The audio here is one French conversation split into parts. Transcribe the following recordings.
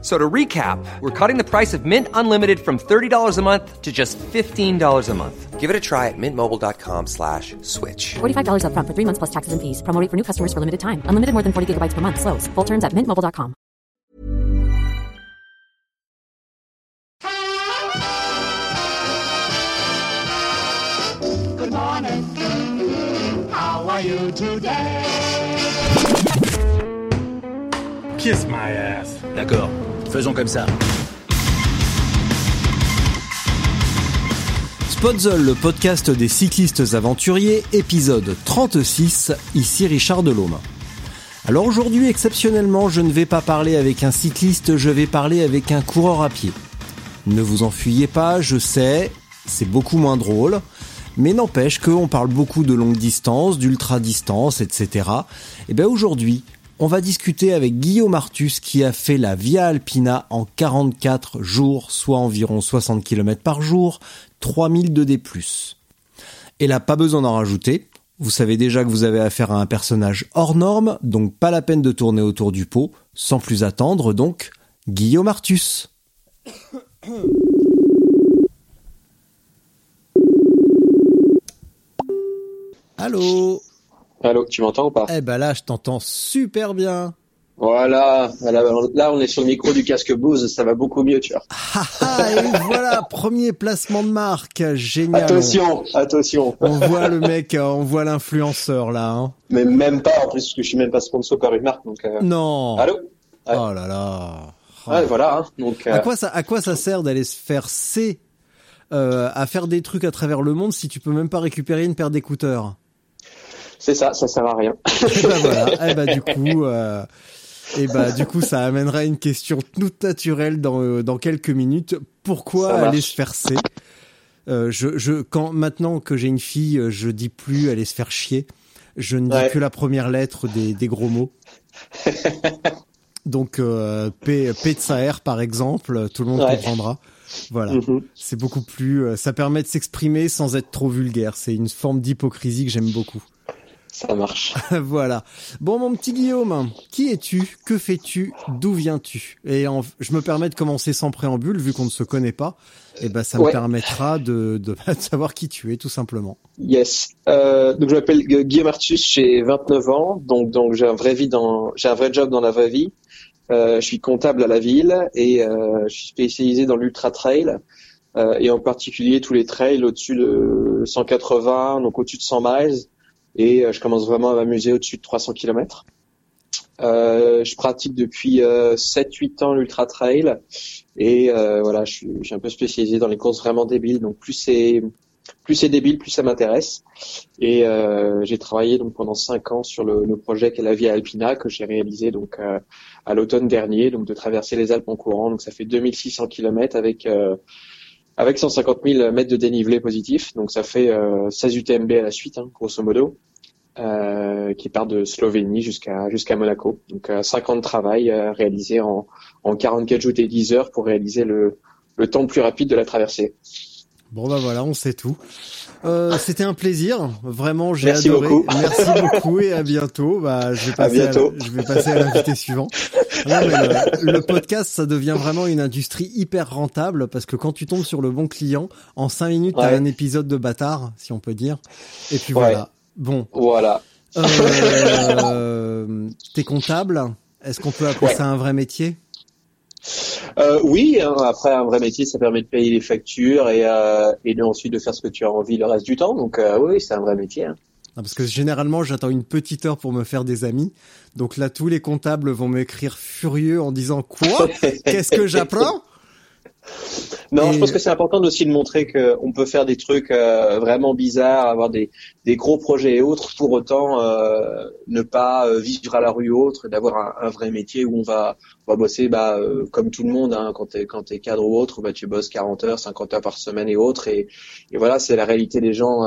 So to recap, we're cutting the price of Mint Unlimited from $30 a month to just $15 a month. Give it a try at mintmobile.com slash switch. $45 upfront for three months plus taxes and fees. Promo rate for new customers for limited time. Unlimited more than 40 gigabytes per month. Slows. Full terms at mintmobile.com. Good morning. How are you today? Kiss my ass. D'accord, faisons comme ça. Spotzel, le podcast des cyclistes aventuriers, épisode 36, ici Richard Delhomme. Alors aujourd'hui, exceptionnellement, je ne vais pas parler avec un cycliste, je vais parler avec un coureur à pied. Ne vous enfuyez pas, je sais, c'est beaucoup moins drôle, mais n'empêche qu'on parle beaucoup de longue distance, d'ultra distance, etc. Et bien aujourd'hui, on va discuter avec Guillaume Artus qui a fait la Via Alpina en 44 jours, soit environ 60 km par jour, 3000 de D+. Et là, pas besoin d'en rajouter. Vous savez déjà que vous avez affaire à un personnage hors norme, donc pas la peine de tourner autour du pot. Sans plus attendre, donc, Guillaume Artus. Allô? Allô, tu m'entends ou pas? Eh ben là, je t'entends super bien. Voilà, là on est sur le micro du casque Bose, ça va beaucoup mieux, tu vois. Ah, ah, et voilà, premier placement de marque, génial. Attention, attention. On voit le mec, euh, on voit l'influenceur là. Hein. Mais même pas, en plus, parce que je suis même pas sponsor par une marque, donc. euh, Non. Allô? Ouais. Oh là là. Ouais, voilà, hein, donc. euh, À quoi ça, à quoi ça sert d'aller se faire C euh, à faire des trucs à travers le monde si tu peux même pas récupérer une paire d'écouteurs? C'est ça, ça sert à rien. Et bah voilà. Et bah du coup, euh, et bah du coup, ça amènera une question toute naturelle dans euh, dans quelques minutes. Pourquoi aller se faire C Euh, je, je, quand maintenant que j'ai une fille, je dis plus aller se faire chier. Je ne dis Ouais. que la première lettre des, des gros mots. Donc euh, P, P de sa R par exemple, tout le monde Ouais. comprendra. Voilà, Mhm. c'est beaucoup plus. ça permet de s'exprimer sans être trop vulgaire. C'est une forme d'hypocrisie que j'aime beaucoup. Ça marche. voilà. Bon, mon petit Guillaume, qui es-tu? Que fais-tu? D'où viens-tu? Et en- je me permets de commencer sans préambule, vu qu'on ne se connaît pas. Et ben, ça me permettra de, de, de savoir qui tu es, tout simplement. Yes. Euh, donc je m'appelle Gu- Guillaume Artus, j'ai 29 ans, donc donc j'ai un vrai vie dans, j'ai un vrai job dans la vraie vie. Euh, je suis comptable à la ville et euh, je suis spécialisé dans l'ultra trail et en particulier tous les trails au-dessus de 180, donc au-dessus de 100 miles et euh, je commence vraiment à m'amuser au-dessus de 300 km. Euh, je pratique depuis euh, 7-8 ans l'ultra trail et euh, voilà, je suis, un peu spécialisé dans les courses vraiment débiles, donc plus c'est plus c'est débile, plus ça m'intéresse. Et euh, j'ai travaillé donc pendant cinq ans sur le, projet qu'est la Via Alpina que j'ai réalisé donc euh, à l'automne dernier, donc de traverser les Alpes en courant. Donc ça fait 2600 km avec euh, avec 150 000 mètres de dénivelé positif. Donc ça fait euh, 16 UTMB à la suite, hein, grosso modo, euh, qui part de Slovénie jusqu'à jusqu'à Monaco. Donc euh, 5 ans de travail euh, réalisé en, en 44 jours et 10 heures pour réaliser le, le temps plus rapide de la traversée. Bon, bah voilà, on sait tout. Euh, C'était un plaisir, vraiment, j'ai Merci adoré. beaucoup. Merci beaucoup et à bientôt. Bah, je vais passer bientôt. la- je vais passer à l'invité suivant. Non, mais le, le podcast, ça devient vraiment une industrie hyper rentable parce que quand tu tombes sur le bon client, en cinq minutes, t'as Ouais. un épisode de bâtard, si on peut dire. Et puis Ouais. voilà. Bon, Voilà. euh, t'es comptable. Est-ce qu'on peut appeler Ouais. ça un vrai métier? Euh, oui, hein, après un vrai métier, ça permet de payer les factures et, euh, et de, ensuite de faire ce que tu as envie le reste du temps. Donc euh, oui, c'est un vrai métier. hein. Non, Parce que généralement, j'attends une petite heure pour me faire des amis. Donc là, tous les comptables vont m'écrire furieux en disant quoi? Qu'est-ce que j'apprends? Non, Et- je pense que c'est important aussi de montrer qu'on peut faire des trucs euh, vraiment bizarres, avoir des, des gros projets et autres, pour autant euh, ne pas euh, vivre à la rue ou autre, d'avoir un, un vrai métier où on va, on va bosser bah, euh, comme tout le monde. Hein, quand tu es, quand cadre ou autre, bah, tu bosses 40 heures, 50 heures par semaine et autres. Et, et voilà, c'est la réalité des gens,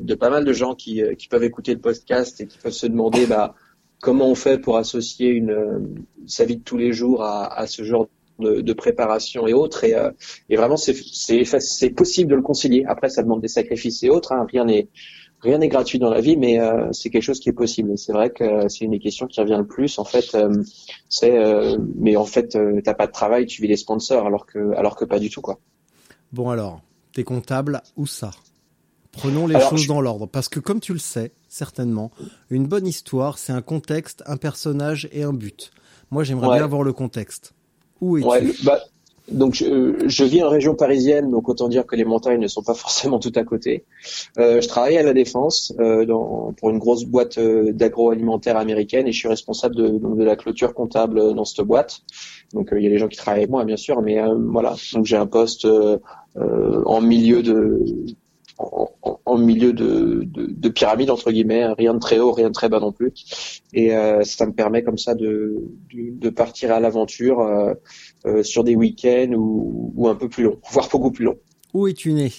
de pas mal de gens qui, qui peuvent écouter le podcast et qui peuvent se demander bah, comment on fait pour associer une sa vie de tous les jours à, à ce genre de, de, préparation et autres. Et, et vraiment, c'est possible de le concilier. Après, ça demande des sacrifices et autres. Hein. Rien n'est rien n'est gratuit dans la vie, mais euh, c'est quelque chose qui est possible. C'est vrai que c'est une des questions qui revient le plus. En fait, euh, c'est euh, mais en fait, t'as pas de travail, tu vis les sponsors, alors que alors que pas du tout quoi. Bon alors, t'es comptable où ça? Prenons les choses dans l'ordre, parce que comme tu le sais certainement, une bonne histoire, c'est un contexte, un personnage et un but. Moi, j'aimerais bien avoir le contexte. Où ouais, bah, donc je, je, vis en région parisienne, donc autant dire que les montagnes ne sont pas forcément tout à côté. Euh, je travaille à la défense euh, dans, pour une grosse boîte euh, d'agroalimentaire américaine et je suis responsable de, de la clôture comptable dans cette boîte. Donc euh, il y a des gens qui travaillent avec moi bien sûr, mais euh, voilà. Donc j'ai un poste en milieu de en, en, milieu de, de, de, pyramide entre guillemets, rien de très haut, rien de très bas non plus. Et ça me permet comme ça de, de, partir à l'aventure euh, sur des week-ends ou, ou, un peu plus long, voire beaucoup plus long. Où es-tu né?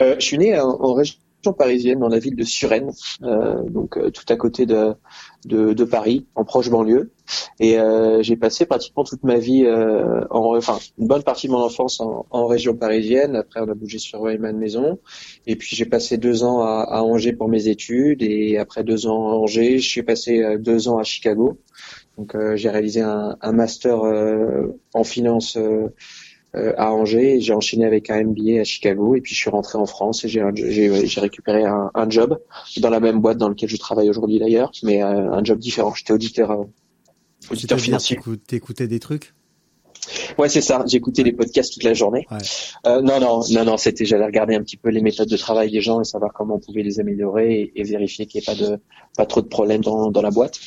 Euh, Je suis né en, en, région parisienne, dans la ville de Suresnes, euh, donc euh, tout à côté de, Paris, en proche banlieue. Et euh, j'ai passé pratiquement toute ma vie, en, enfin une bonne partie de mon enfance en, région parisienne. Après, on a bougé sur Weyman Maison. Et puis j'ai passé deux ans à, Angers pour mes études. Et après deux ans à Angers, je suis passé deux ans à Chicago. Donc j'ai réalisé un, un master en finance à Angers. J'ai enchaîné avec un MBA à Chicago et puis je suis rentré en France et j'ai récupéré un, un, job dans la même boîte dans lequel je travaille aujourd'hui d'ailleurs, mais un job différent. J'étais auditeur, auditeur financier. T'écoutais des trucs? Ouais, c'est ça. J'écoutais les podcasts toute la journée. Ouais. Euh, non, non, non, non. C'était, j'allais regarder un petit peu les méthodes de travail des gens et savoir comment on pouvait les améliorer et, et vérifier qu'il n'y ait pas de, pas trop de problèmes dans, dans la boîte.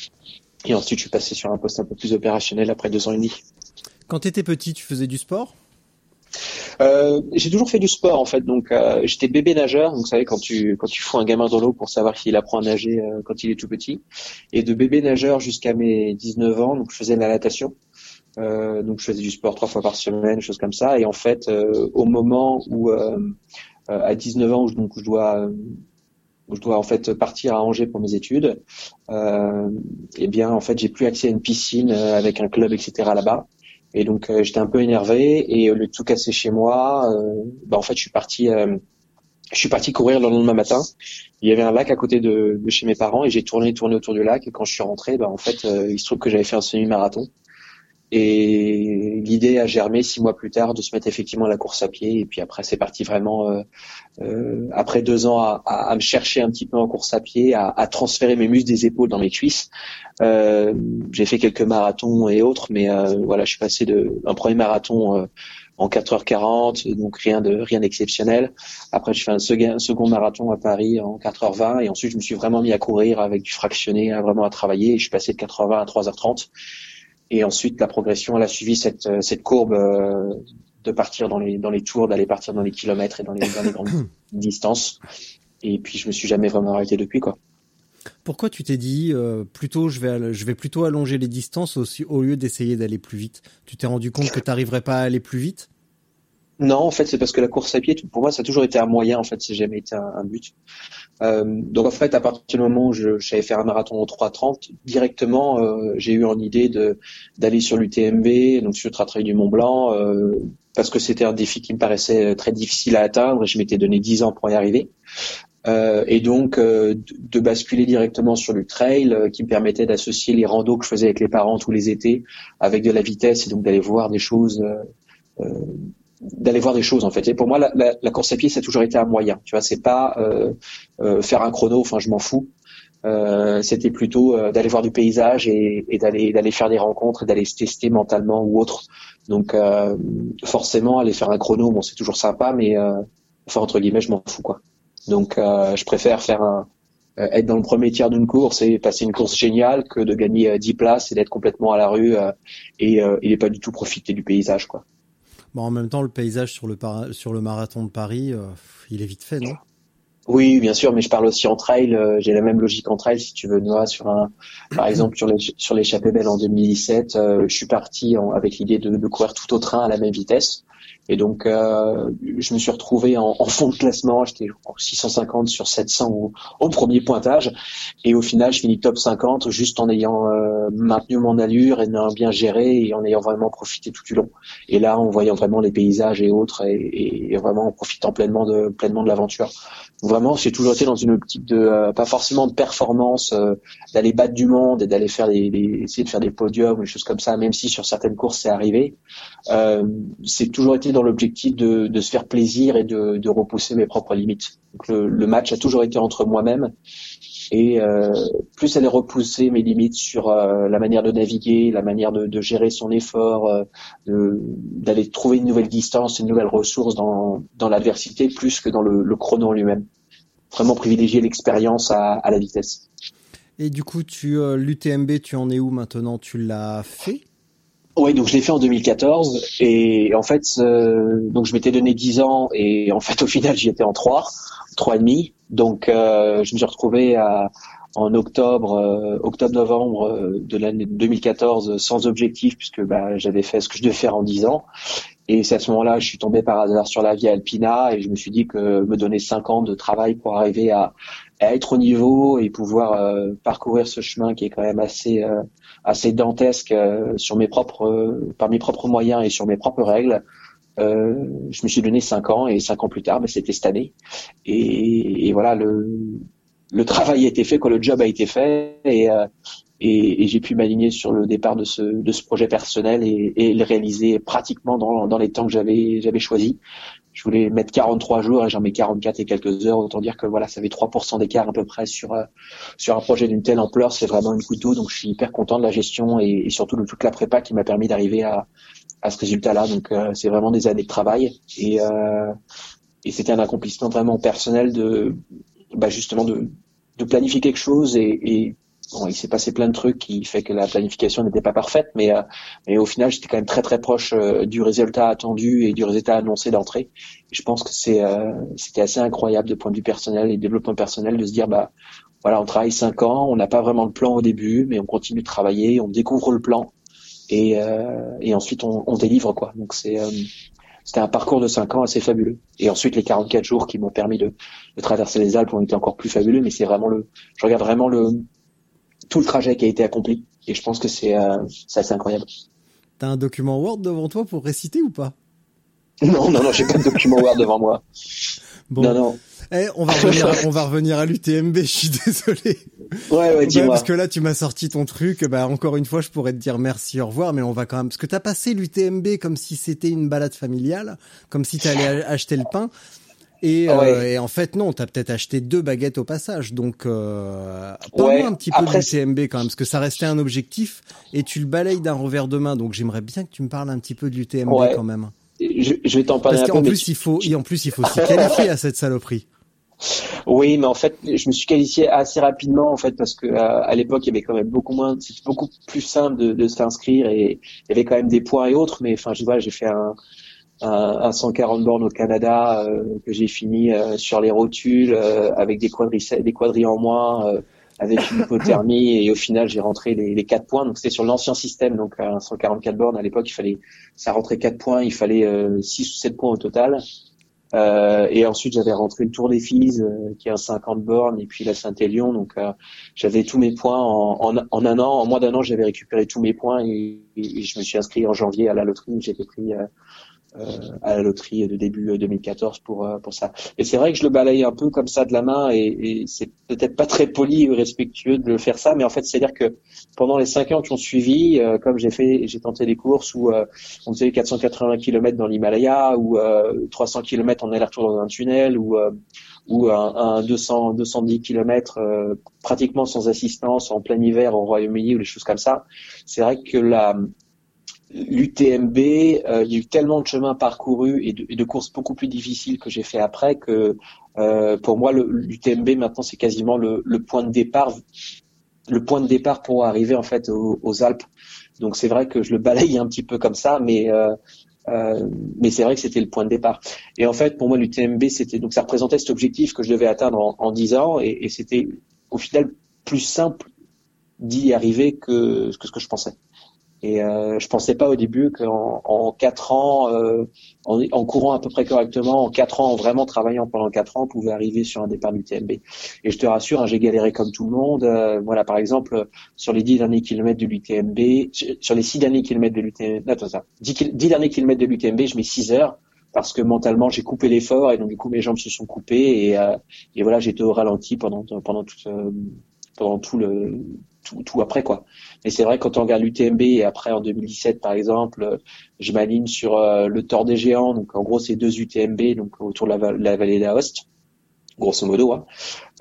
Et ensuite, je suis passé sur un poste un peu plus opérationnel après deux ans et demi. Quand tu étais petit, tu faisais du sport? Euh, j'ai toujours fait du sport en fait, donc euh, j'étais bébé nageur. Donc vous savez quand tu quand tu fous un gamin dans l'eau pour savoir s'il apprend à nager euh, quand il est tout petit. Et de bébé nageur jusqu'à mes 19 ans, donc je faisais de la natation. Euh, donc je faisais du sport trois fois par semaine, choses comme ça. Et en fait, euh, au moment où à 19 ans, où, donc je dois je dois en fait partir à Angers pour mes études, euh, eh bien en fait j'ai plus accès à une piscine avec un club etc là-bas. Et donc euh, j'étais un peu énervé et lieu de tout casser chez moi, euh, bah, en fait je suis parti, euh, je suis parti courir le lendemain matin. Il y avait un lac à côté de, de chez mes parents et j'ai tourné tourné autour du lac et quand je suis rentré, bah, en fait il se trouve que j'avais fait un semi-marathon. Et l'idée a germé six mois plus tard de se mettre effectivement à la course à pied. Et puis après, c'est parti vraiment, euh, euh, après deux ans, à, à, à, me chercher un petit peu en course à pied, à, à transférer mes muscles des épaules dans mes cuisses. Euh, j'ai fait quelques marathons et autres, mais euh, voilà, je suis passé de un premier marathon euh, en 4h40, donc rien de rien d'exceptionnel. Après, je fais un second, marathon à Paris en 4h20, et ensuite je me suis vraiment mis à courir avec du fractionné, à vraiment à travailler. Et je suis passé de 4h20 à 3h30. Et ensuite, la progression, elle a suivi cette, euh, cette courbe euh, de partir dans les, dans les tours, d'aller partir dans les kilomètres et dans les, dans les grandes distances. Et puis, je me suis jamais vraiment arrêté depuis, quoi. Pourquoi tu t'es dit euh, plutôt je vais je vais plutôt allonger les distances aussi au lieu d'essayer d'aller plus vite? Tu t'es rendu compte que tu n'arriverais pas à aller plus vite? Non, en fait, c'est parce que la course à pied, pour moi, ça a toujours été un moyen. En fait, c'est jamais été un, un but. Euh, donc, en fait, à partir du moment où je, savais faire un marathon en 3:30, directement, euh, j'ai eu en idée d'aller sur l'UTMB, donc sur le Trail du Mont Blanc, euh, parce que c'était un défi qui me paraissait très difficile à atteindre. Et je m'étais donné 10 ans pour y arriver. Euh, et donc euh, de, basculer directement sur le trail euh, qui me permettait d'associer les randos que je faisais avec les parents tous les étés avec de la vitesse et donc d'aller voir des choses d'aller voir des choses en fait. Et pour moi, la, la, la, course à pied, ça a toujours été un moyen. Tu vois, c'est pas euh, euh, faire un chrono. Enfin, je m'en fous. Euh, C'était plutôt euh, d'aller voir du paysage et, et d'aller d'aller faire des rencontres et d'aller se tester mentalement ou autre. Donc euh, forcément, aller faire un chrono, bon, c'est toujours sympa, mais enfin entre guillemets, je m'en fous quoi. Donc je préfère faire un être dans le premier tiers d'une course et passer une course géniale que de gagner 10 places et d'être complètement à la rue et, et pas du tout profiter du paysage quoi. Bon, en même temps, le paysage sur le, sur le marathon de Paris, euh, il est vite fait, non? Oui, bien sûr, mais je parle aussi en trail. Euh, j'ai la même logique en trail, si tu veux, Noah, sur un, par exemple, sur les sur l'échappée belle en 2017, euh, je suis parti avec l'idée de, de, courir tout au train à la même vitesse. Et donc, euh, je me suis retrouvé en, fond de classement. J'étais 650 sur 700 au, premier pointage. Et au final, je finis top 50 juste en ayant euh, maintenu mon allure et en ayant bien géré et en ayant vraiment profité tout du long. Et là, en voyant vraiment les paysages et autres et, vraiment en profitant pleinement de pleinement de l'aventure. Vraiment, j'ai toujours été dans une optique de euh, pas forcément de performance, d'aller battre du monde et d'aller faire des, essayer de faire des podiums ou des choses comme ça. Même si sur certaines courses c'est arrivé, c'est toujours été l'objectif de, de, se faire plaisir et de, de repousser mes propres limites. Le, match a toujours été entre moi-même et euh, plus aller repousser mes limites sur euh, la manière de naviguer, la manière de, de gérer son effort, euh, d'aller trouver une nouvelle distance, une nouvelle ressource dans, dans l'adversité, plus que dans le, le chrono lui-même. Vraiment privilégier l'expérience à, à, la vitesse. Et du coup, tu l'UTMB, tu en es où maintenant? Tu l'as fait? Oui, donc je l'ai fait en 2014 et en fait, euh, donc je m'étais donné 10 ans et en fait au final j'y étais en 3, 3 et demi. Donc euh, je me suis retrouvé à, en octobre, euh, octobre-novembre de l'année 2014 sans objectif puisque bah, j'avais fait ce que je devais faire en 10 ans. Et c'est à ce moment-là, je suis tombé par hasard sur la Via Alpina et je me suis dit que me donner 5 ans de travail pour arriver à, à être au niveau et pouvoir euh, parcourir ce chemin qui est quand même assez euh, assez dantesque euh, sur mes propres par mes propres moyens et sur mes propres règles. je me suis donné cinq ans et cinq ans plus tard, ben, c'était cette année. Et, et, voilà, le le travail a été fait, quoi, le job a été fait et et, et j'ai pu m'aligner sur le départ de ce de ce projet personnel et, et le réaliser pratiquement dans dans les temps que j'avais j'avais choisi je voulais mettre 43 jours et j'en mets 44 et quelques heures. Autant dire que voilà, ça fait 3% d'écart à peu près sur euh, sur un projet d'une telle ampleur. C'est vraiment une couteau. Donc je suis hyper content de la gestion et, surtout de toute la prépa qui m'a permis d'arriver à, à ce résultat-là. Donc euh, c'est vraiment des années de travail et euh, et c'était un accomplissement vraiment personnel de bah, justement de de planifier quelque chose et, et Bon, il s'est passé plein de trucs qui fait que la planification n'était pas parfaite, mais, euh, mais au final, j'étais quand même très très proche euh, du résultat attendu et du résultat annoncé d'entrée. Je pense que c'est euh, c'était assez incroyable de point de vue personnel et développement personnel de se dire bah voilà, on travaille cinq ans, on n'a pas vraiment le plan au début, mais on continue de travailler, on découvre le plan et, et ensuite on, on, délivre quoi. Donc c'est c'était un parcours de cinq ans assez fabuleux. Et ensuite les 44 jours qui m'ont permis de, de traverser les Alpes ont été encore plus fabuleux. Mais c'est vraiment le, je regarde vraiment le tout le trajet qui a été accompli. Et je pense que c'est euh, assez incroyable. T'as un document Word devant toi pour réciter ou pas? Non, non, non, j'ai pas de document Word devant moi. Bon. Non, non. Eh, on va revenir, on va revenir à l'UTMB. Je suis désolé. Ouais, ouais, dis-moi. Parce que là, tu m'as sorti ton truc. Bah, encore une fois, je pourrais te dire merci, au revoir, mais on va quand même, parce que t'as passé l'UTMB comme si c'était une balade familiale, comme si t'allais acheter le pain. Et, ah euh, et, en fait, non, t'as peut-être acheté deux baguettes au passage. Donc, euh, parle-moi un petit peu du TMB quand même, parce que ça restait un objectif et tu le balayes d'un revers de main. Donc, j'aimerais bien que tu me parles un petit peu du TMB quand même. Je, je vais t'en parler parce un peu. Parce qu'en plus, il faut, et en plus, il faut s'y qualifier à cette saloperie. Oui, mais en fait, je me suis qualifié assez rapidement en fait parce que euh, à l'époque, il y avait quand même beaucoup moins, c'était beaucoup plus simple de, de s'inscrire et il y avait quand même des points et autres. Mais enfin, je vois, j'ai fait un un, 140 bornes au Canada euh, que j'ai fini euh, sur les rotules euh, avec des quadrilles des quadrilles en moins avec une hypothermie. Et au final j'ai rentré les, les 4 points. Donc c'était sur l'ancien système. Donc un 144 bornes à l'époque il fallait ça rentrait 4 points. Il fallait 6 ou 7 points au total. Euh, et ensuite j'avais rentré le Tour des Filles qui est un 50 bornes et puis la Saint-Élion. Donc j'avais tous mes points en, en, en, un an. En moins d'un an j'avais récupéré tous mes points et, et, je me suis inscrit en janvier à la loterie. Été pris euh, à la loterie de début 2014 euh, pour euh, pour ça. Et c'est vrai que je le balaye un peu comme ça de la main et, et c'est peut-être pas très poli ou respectueux de le faire ça, mais en fait c'est-à-dire que pendant les cinq ans qui ont suivi, comme j'ai fait, j'ai tenté des courses où on faisait 480 km dans l'Himalaya ou 300 km en aller-retour dans un tunnel ou ou un, un 200 210 km pratiquement sans assistance en plein hiver au Royaume-Uni ou des choses comme ça. C'est vrai que la l'UTMB, euh, il y a eu tellement de chemins parcourus et de, et de courses beaucoup plus difficiles que j'ai fait après que euh, pour moi l'UTMB maintenant c'est quasiment le, le, point de départ, le point de départ pour arriver en fait aux, aux Alpes. Donc c'est vrai que je le balaye un petit peu comme ça, mais euh, euh, mais c'est vrai que c'était le point de départ. Et en fait, pour moi, l'UTMB, c'était donc ça représentait cet objectif que je devais atteindre en, en 10 ans, et, et c'était au final plus simple d'y arriver que, que ce que je pensais. Et euh, je pensais pas au début qu'en en quatre ans, euh, en, en, courant à peu près correctement, en quatre ans, en vraiment travaillant pendant quatre ans, on pouvait arriver sur un départ du TMB. Et je te rassure, hein, j'ai galéré comme tout le monde. Euh, voilà, par exemple, sur les dix derniers kilomètres de l'UTMB, sur les six derniers kilomètres de l'UTMB, attends ça, dix, derniers kilomètres de l'UTMB, je mets six heures parce que mentalement j'ai coupé l'effort et donc du coup mes jambes se sont coupées et, euh, et voilà j'étais au ralenti pendant pendant tout euh, pendant tout tout, après quoi. Mais c'est vrai quand on regarde l'UTMB et après en 2017 par exemple, je m'aligne sur euh, le Tour des Géants donc en gros c'est deux UTMB donc autour de la, la vallée d'Aoste grosso modo, hein,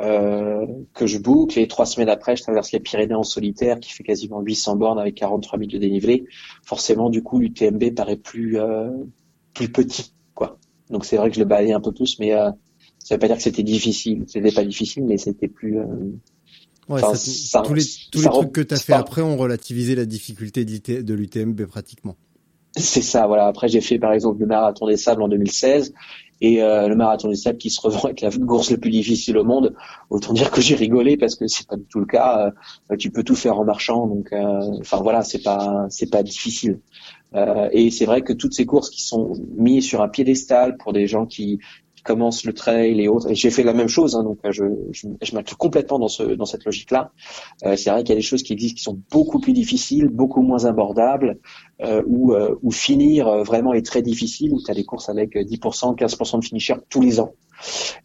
euh, que je boucle et trois semaines après, je traverse les Pyrénées en solitaire, qui fait quasiment 800 bornes avec 43 000 de dénivelé. Forcément, du coup, l'UTMB paraît plus euh, plus petit, quoi. Donc c'est vrai que je le balayé un peu plus, mais euh, ça veut pas dire que c'était difficile. C'était pas difficile, mais c'était plus Ouais, ça, tous les, tous les trucs que tu as fait après ont relativisé la difficulté de l'UTMB pratiquement. C'est ça, voilà. Après, j'ai fait par exemple le marathon des sables en 2016 et euh, le marathon des sables qui se revend avec la course la plus difficile au monde. Autant dire que j'ai rigolé parce que c'est pas du tout le cas. Euh, tu peux tout faire en marchant, donc euh, enfin voilà, c'est pas c'est pas difficile. Et c'est vrai que toutes ces courses qui sont mises sur un piédestal pour des gens qui commence le trail et autres. Et j'ai fait la même chose, hein, donc je, je, je m'inclus complètement dans, ce, dans cette logique-là. Euh, c'est vrai qu'il y a des choses qui existent qui sont beaucoup plus difficiles, beaucoup moins abordables, euh, où, euh, où finir euh, vraiment est très difficile, où tu as des courses avec 10%, 15% de finishers tous les ans.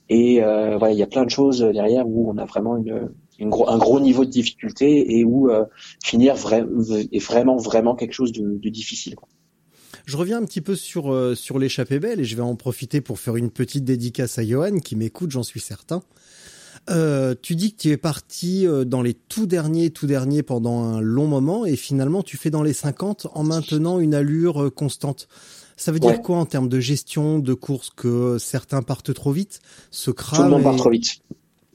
Et euh, voilà, il y a plein de choses derrière où on a vraiment une, une gros, un gros niveau de difficulté et où euh, finir est vraiment, vraiment quelque chose de, de difficile. Quoi. Je reviens un petit peu sur euh, sur l'échappée belle et je vais en profiter pour faire une petite dédicace à Johan qui m'écoute, j'en suis certain. Euh, tu dis que tu es parti euh, dans les tout derniers, tout derniers pendant un long moment et finalement tu fais dans les 50 en maintenant une allure euh, constante. Ça veut dire quoi en termes de gestion de course que certains partent trop vite, se crament Tout le monde part trop vite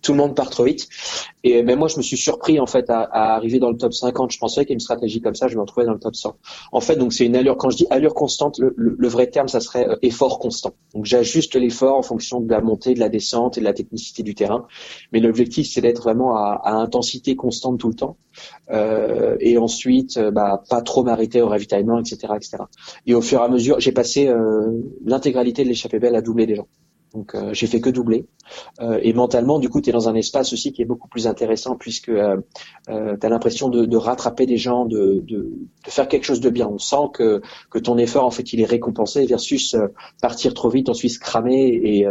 tout le monde part trop vite. Et mais moi, je me suis surpris en fait à, arriver dans le top 50. Je pensais qu'une stratégie comme ça, je me retrouvais dans le top 100. En fait, donc c'est une allure. Quand je dis allure constante, le, vrai terme, ça serait euh, effort constant. Donc j'ajuste l'effort en fonction de la montée, de la descente et de la technicité du terrain. Mais l'objectif, c'est d'être vraiment à, à, intensité constante tout le temps. Euh, et ensuite, euh, bah, pas trop m'arrêter au ravitaillement, etc., etc. Et au fur et à mesure, j'ai passé euh, l'intégralité de l'échappée belle à doubler des gens. Donc euh, j'ai fait que doubler. Euh, et mentalement, du coup, tu es dans un espace aussi qui est beaucoup plus intéressant puisque euh, tu as l'impression de, de, rattraper des gens, de, de, de, faire quelque chose de bien. On sent que, que ton effort, en fait, il est récompensé versus partir trop vite, ensuite se cramer et,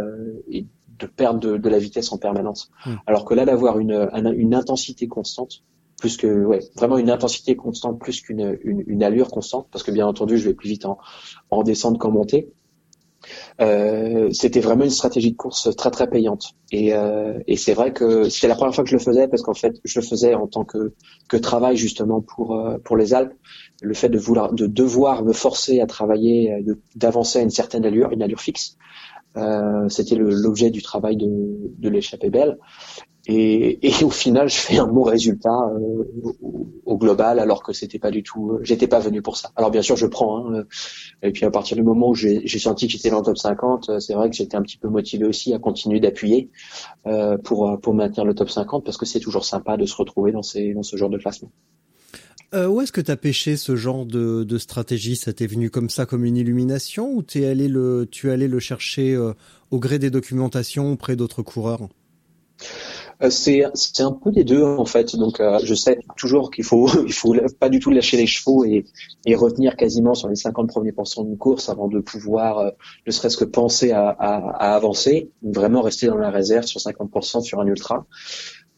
et de perdre de, de, la vitesse en permanence. Mmh. Alors que là, d'avoir une, une intensité constante, plus que ouais, vraiment une intensité constante plus qu'une une, une, allure constante parce que bien entendu je vais plus vite en, en descente qu'en montée euh, c'était vraiment une stratégie de course très très payante. Et, euh, et c'est vrai que c'était la première fois que je le faisais parce qu'en fait je le faisais en tant que, que travail justement pour euh, pour les Alpes. Le fait de vouloir de devoir me forcer à travailler, d'avancer à une certaine allure, une allure fixe. Euh, c'était l'objet du travail de, de l'échappée belle. Et, et, au final, je fais un bon résultat euh, au, global, alors que c'était pas du tout. Euh, j'étais pas venu pour ça. Alors bien sûr, je prends. Hein, et puis à partir du moment où j'ai senti que j'étais dans le top 50, euh, c'est vrai que j'étais un petit peu motivé aussi à continuer d'appuyer euh, pour pour maintenir le top 50, parce que c'est toujours sympa de se retrouver dans ces dans ce genre de classement. Euh, où est-ce que tu as pêché ce genre de, de stratégie? Ça t'est venu comme ça, comme une illumination, ou es allé le, tu es allé le chercher euh, au gré des documentations auprès d'autres coureurs? euh, c'est c'est un peu des deux en fait. Donc euh, je sais toujours qu'il faut il faut pas du tout lâcher les chevaux et, et retenir quasiment sur les 50 premiers pourcents d'une course avant de pouvoir euh, ne serait-ce que penser à, à, à, avancer, vraiment rester dans la réserve sur 50% sur un ultra.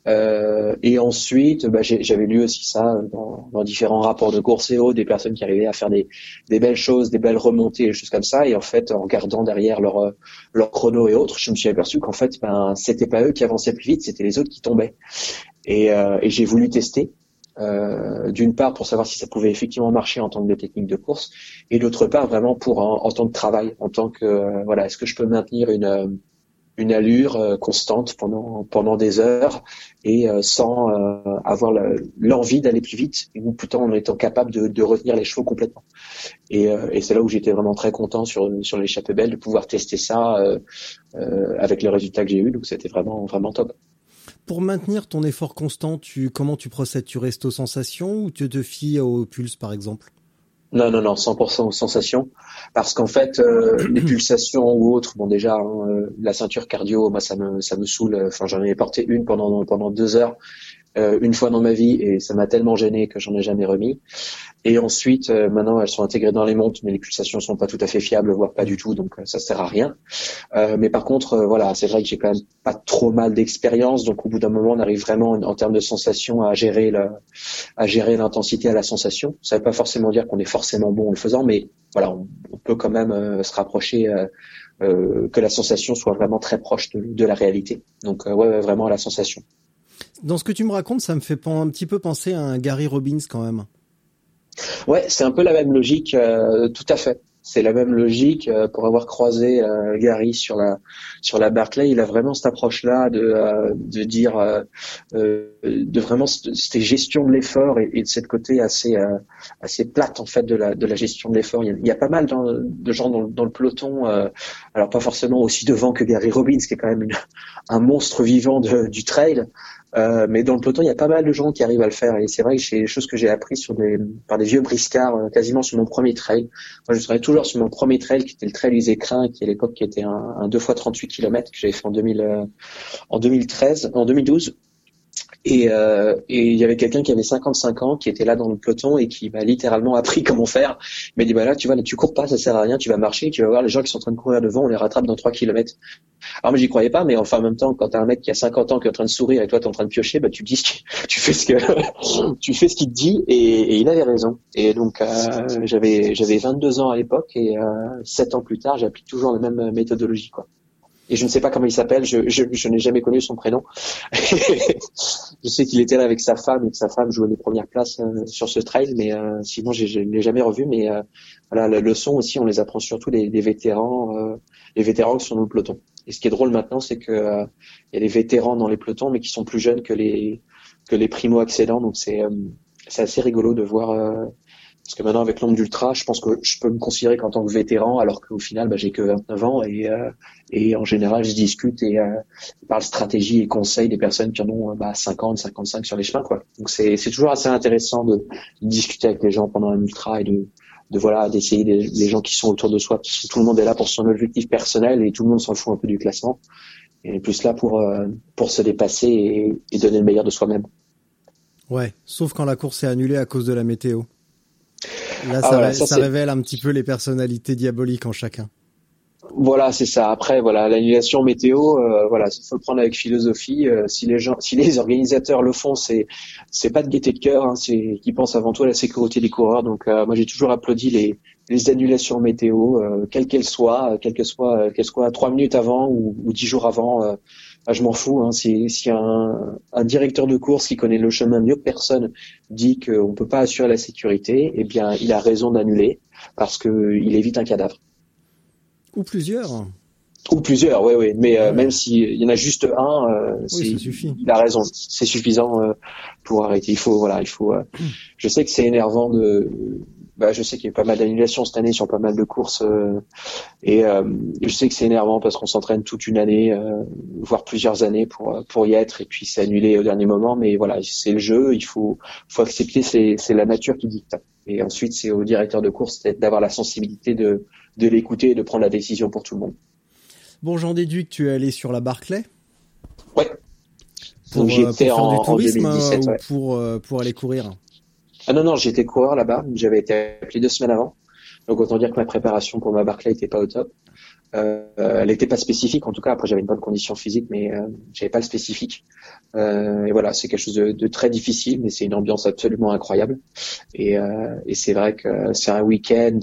Euh, et ensuite, bah, j'avais lu aussi ça dans, différents rapports de course et haut, des personnes qui arrivaient à faire des, belles choses, des belles remontées, des choses comme ça. Et en fait, en regardant derrière leur, leur chrono et autres, je me suis aperçu qu'en fait, ben, c'était pas eux qui avançaient plus vite, c'était les autres qui tombaient. Et, euh, j'ai voulu tester. Euh, d'une part pour savoir si ça pouvait effectivement marcher en tant que technique de course, et d'autre part vraiment pour en, en, tant que travail, en tant que voilà, est-ce que je peux maintenir une une allure euh, constante pendant pendant des heures et euh, sans euh, avoir l'envie d'aller plus vite ou plutôt en étant capable de, retenir les chevaux complètement. Et, et c'est là où j'étais vraiment très content sur sur l'échappée belle de pouvoir tester ça avec le résultat que j'ai eu. Donc c'était vraiment vraiment top. Pour maintenir ton effort constant, tu comment tu procèdes? Tu restes aux sensations ou tu te fies au pulse par exemple? Non, non, non, 100% aux sensations. Parce qu'en fait, euh, les pulsations ou autres, bon déjà, hein, euh, la ceinture cardio, moi ça me ça me saoule. Enfin, j'en ai porté une pendant pendant deux heures, euh, une fois dans ma vie, et ça m'a tellement gêné que j'en ai jamais remis. Et ensuite, euh, maintenant, elles sont intégrées dans les montres, mais les pulsations sont pas tout à fait fiables, voire pas du tout, donc euh, ça sert à rien. Euh, mais par contre, euh, voilà, c'est vrai que j'ai quand même pas trop mal d'expérience, donc au bout d'un moment, on arrive vraiment en, termes de sensation à gérer le, à gérer l'intensité à la sensation. Ça veut pas forcément dire qu'on est forcément bon en le faisant, mais voilà, on, peut quand même euh, se rapprocher. que la sensation soit vraiment très proche de, la réalité. Donc ouais, ouais, vraiment à la sensation. Dans ce que tu me racontes, ça me fait un petit peu penser à Gary Robbins quand même. Ouais, c'est un peu la même logique, euh, tout à fait. C'est la même logique. euh, pour avoir croisé euh, Gary sur la sur la Barclay, il a vraiment cette approche-là de euh, de dire euh, euh, de vraiment cette, gestion de l'effort et, de cette côté assez assez plate en fait de la de la gestion de l'effort. Il, y a- pas mal de gens dans, dans le peloton, alors pas forcément aussi devant que Gary Robbins, qui est quand même une, un monstre vivant de- du trail. Euh, mais dans le peloton, il y a pas mal de gens qui arrivent à le faire. Et c'est vrai que c'est des choses que j'ai appris sur des, par des vieux briscards, euh, quasiment sur mon premier trail. Moi, je travaille toujours sur mon premier trail, qui était le trail Usé Crin, qui à l'époque qui était un, un 2 fois 38 km que j'avais fait en 2000, euh, en 2013, en 2012. Et, euh, et il y avait quelqu'un qui avait 55 ans, qui était là dans le peloton et qui m'a littéralement appris comment faire. Il m'a dit, bah là, tu vois, tu cours pas, ça sert à rien, tu vas marcher, tu vas voir les gens qui sont en train de courir devant, on les rattrape dans 3 km. Alors, mais j'y croyais pas, mais enfin, en même temps, quand t'as un mec qui a 50 ans qui est en train de sourire et toi, t'es en train de piocher, bah, tu dis, tu fais ce que, tu fais ce qu'il te dit et, et il avait raison. Et donc, euh, j'avais, j'avais 22 ans à l'époque et, euh, 7 ans plus tard, j'applique toujours la même méthodologie, quoi. Et je ne sais pas comment il s'appelle, je, je, je n'ai jamais connu son prénom. je sais qu'il était là avec sa femme et que sa femme jouait les premières places euh, sur ce trail, mais euh, sinon je ne l'ai jamais revu. Mais euh, voilà, la leçon aussi, on les apprend surtout des, des vétérans, euh, les vétérans qui sont dans le peloton. Et ce qui est drôle maintenant, c'est que euh, il y a des vétérans dans les pelotons, mais qui sont plus jeunes que les que les primo accédants. Donc c'est euh, c'est assez rigolo de voir. Parce que maintenant, avec l'ombre d'ultra, je pense que je peux me considérer qu'en tant que vétéran, alors qu'au final, bah, j'ai que 29 ans et, euh, et en général, je discute et euh, parle stratégie et conseil des personnes qui en ont bah, 50, 55 sur les chemins, quoi. Donc c'est toujours assez intéressant de, discuter avec les gens pendant un ultra et de de voilà d'essayer des, les gens qui sont autour de soi parce que tout le monde est là pour son objectif personnel et tout le monde s'en fout un peu du classement et plus là pour euh, pour se dépasser et, et donner le meilleur de soi-même. Ouais, sauf quand la course est annulée à cause de la météo. Là, Ah, ça, voilà, ré- ça, ça c'est- révèle un petit peu les personnalités diaboliques en chacun. Voilà, c'est ça. Après, voilà, l'annulation météo, euh, voilà, il faut le prendre avec philosophie. Euh, si les gens, si les organisateurs le font, c'est c'est pas de gaieté de cœur, hein, c'est qu'ils pensent avant tout à la sécurité des coureurs. Donc, euh, moi, j'ai toujours applaudi les les annulations météo, quelles qu'elles soient, quelles que soient, qu'elles soient trois minutes avant ou, ou dix jours avant. Bah, je m'en fous. Hein, si si un, un directeur de course qui connaît le chemin mieux que personne dit qu'on peut pas assurer la sécurité, eh bien, il a raison d'annuler parce que il évite un cadavre. Ou plusieurs. Ou plusieurs, oui, oui. Mais euh, même s'il y en a juste un, euh, c'est- ça suffit. il a raison. C'est suffisant euh, pour arrêter. Il faut, voilà, il faut. euh, je sais que c'est énervant de. Bah, je sais qu'il y a eu pas mal d'annulations cette année sur pas mal de courses, euh, et euh, je sais que c'est énervant parce qu'on s'entraîne toute une année, euh, voire plusieurs années pour pour y être, et puis c'est annulé au dernier moment. Mais voilà, c'est le jeu. Il faut faut accepter. C'est c'est la nature qui dicte. Et ensuite, c'est au directeur de course d'avoir la sensibilité de de l'écouter et de prendre la décision pour tout le monde. Bon, j'en déduis que tu es allé sur la Barclay? Ouais. Pour, Donc, pour faire en- du tourisme 2017, euh, ou pour, pour aller courir? Ah non, non, j'étais coureur là-bas. J'avais été appelé deux semaines avant. Donc autant dire que ma préparation pour ma Barclay était pas au top. Euh, elle n'était pas spécifique, en tout cas. Après, j'avais une bonne condition physique, mais euh, j'avais pas le spécifique. Euh, et voilà, c'est quelque chose de, très difficile, mais c'est une ambiance absolument incroyable. Et, euh, et c'est vrai que c'est un week-end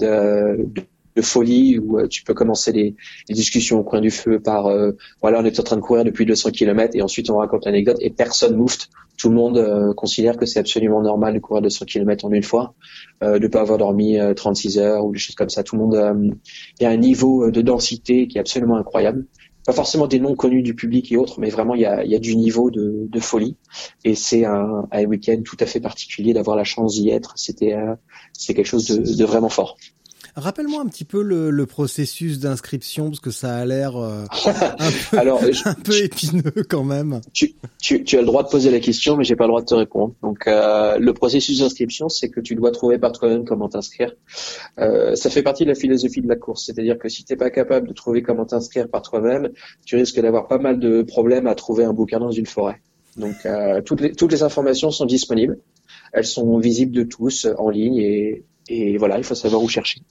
de folie où euh, tu peux commencer les, les discussions au coin du feu par euh, voilà, on est en train de courir depuis 200 km et ensuite on raconte l'anecdote et personne moufte. Tout le monde euh, considère que c'est absolument normal de courir 200 km en une fois, euh, de pas avoir dormi euh, 36 heures ou des choses comme ça. Tout le monde, euh, il y a un niveau de densité qui est absolument incroyable. Pas forcément des noms connus du public et autres, mais vraiment il y a, y a du niveau de, de folie. Et c'est un, un week-end tout à fait particulier d'avoir la chance d'y être. C'était, c'était quelque chose de, de vraiment fort. Rappelle-moi un petit peu le, le processus d'inscription parce que ça a l'air euh, un, peu, Alors, un peu épineux quand même. tu, tu, tu as le droit de poser la question, mais j'ai pas le droit de te répondre. Donc, euh, le processus d'inscription, c'est que tu dois trouver par toi-même comment t'inscrire. Euh, ça fait partie de la philosophie de la course, c'est-à-dire que si t'es pas capable de trouver comment t'inscrire par toi-même, tu risques d'avoir pas mal de problèmes à trouver un bouquin dans une forêt. Donc, euh, toutes les toutes les informations sont disponibles, elles sont visibles de tous en ligne et et voilà, il faut savoir où chercher.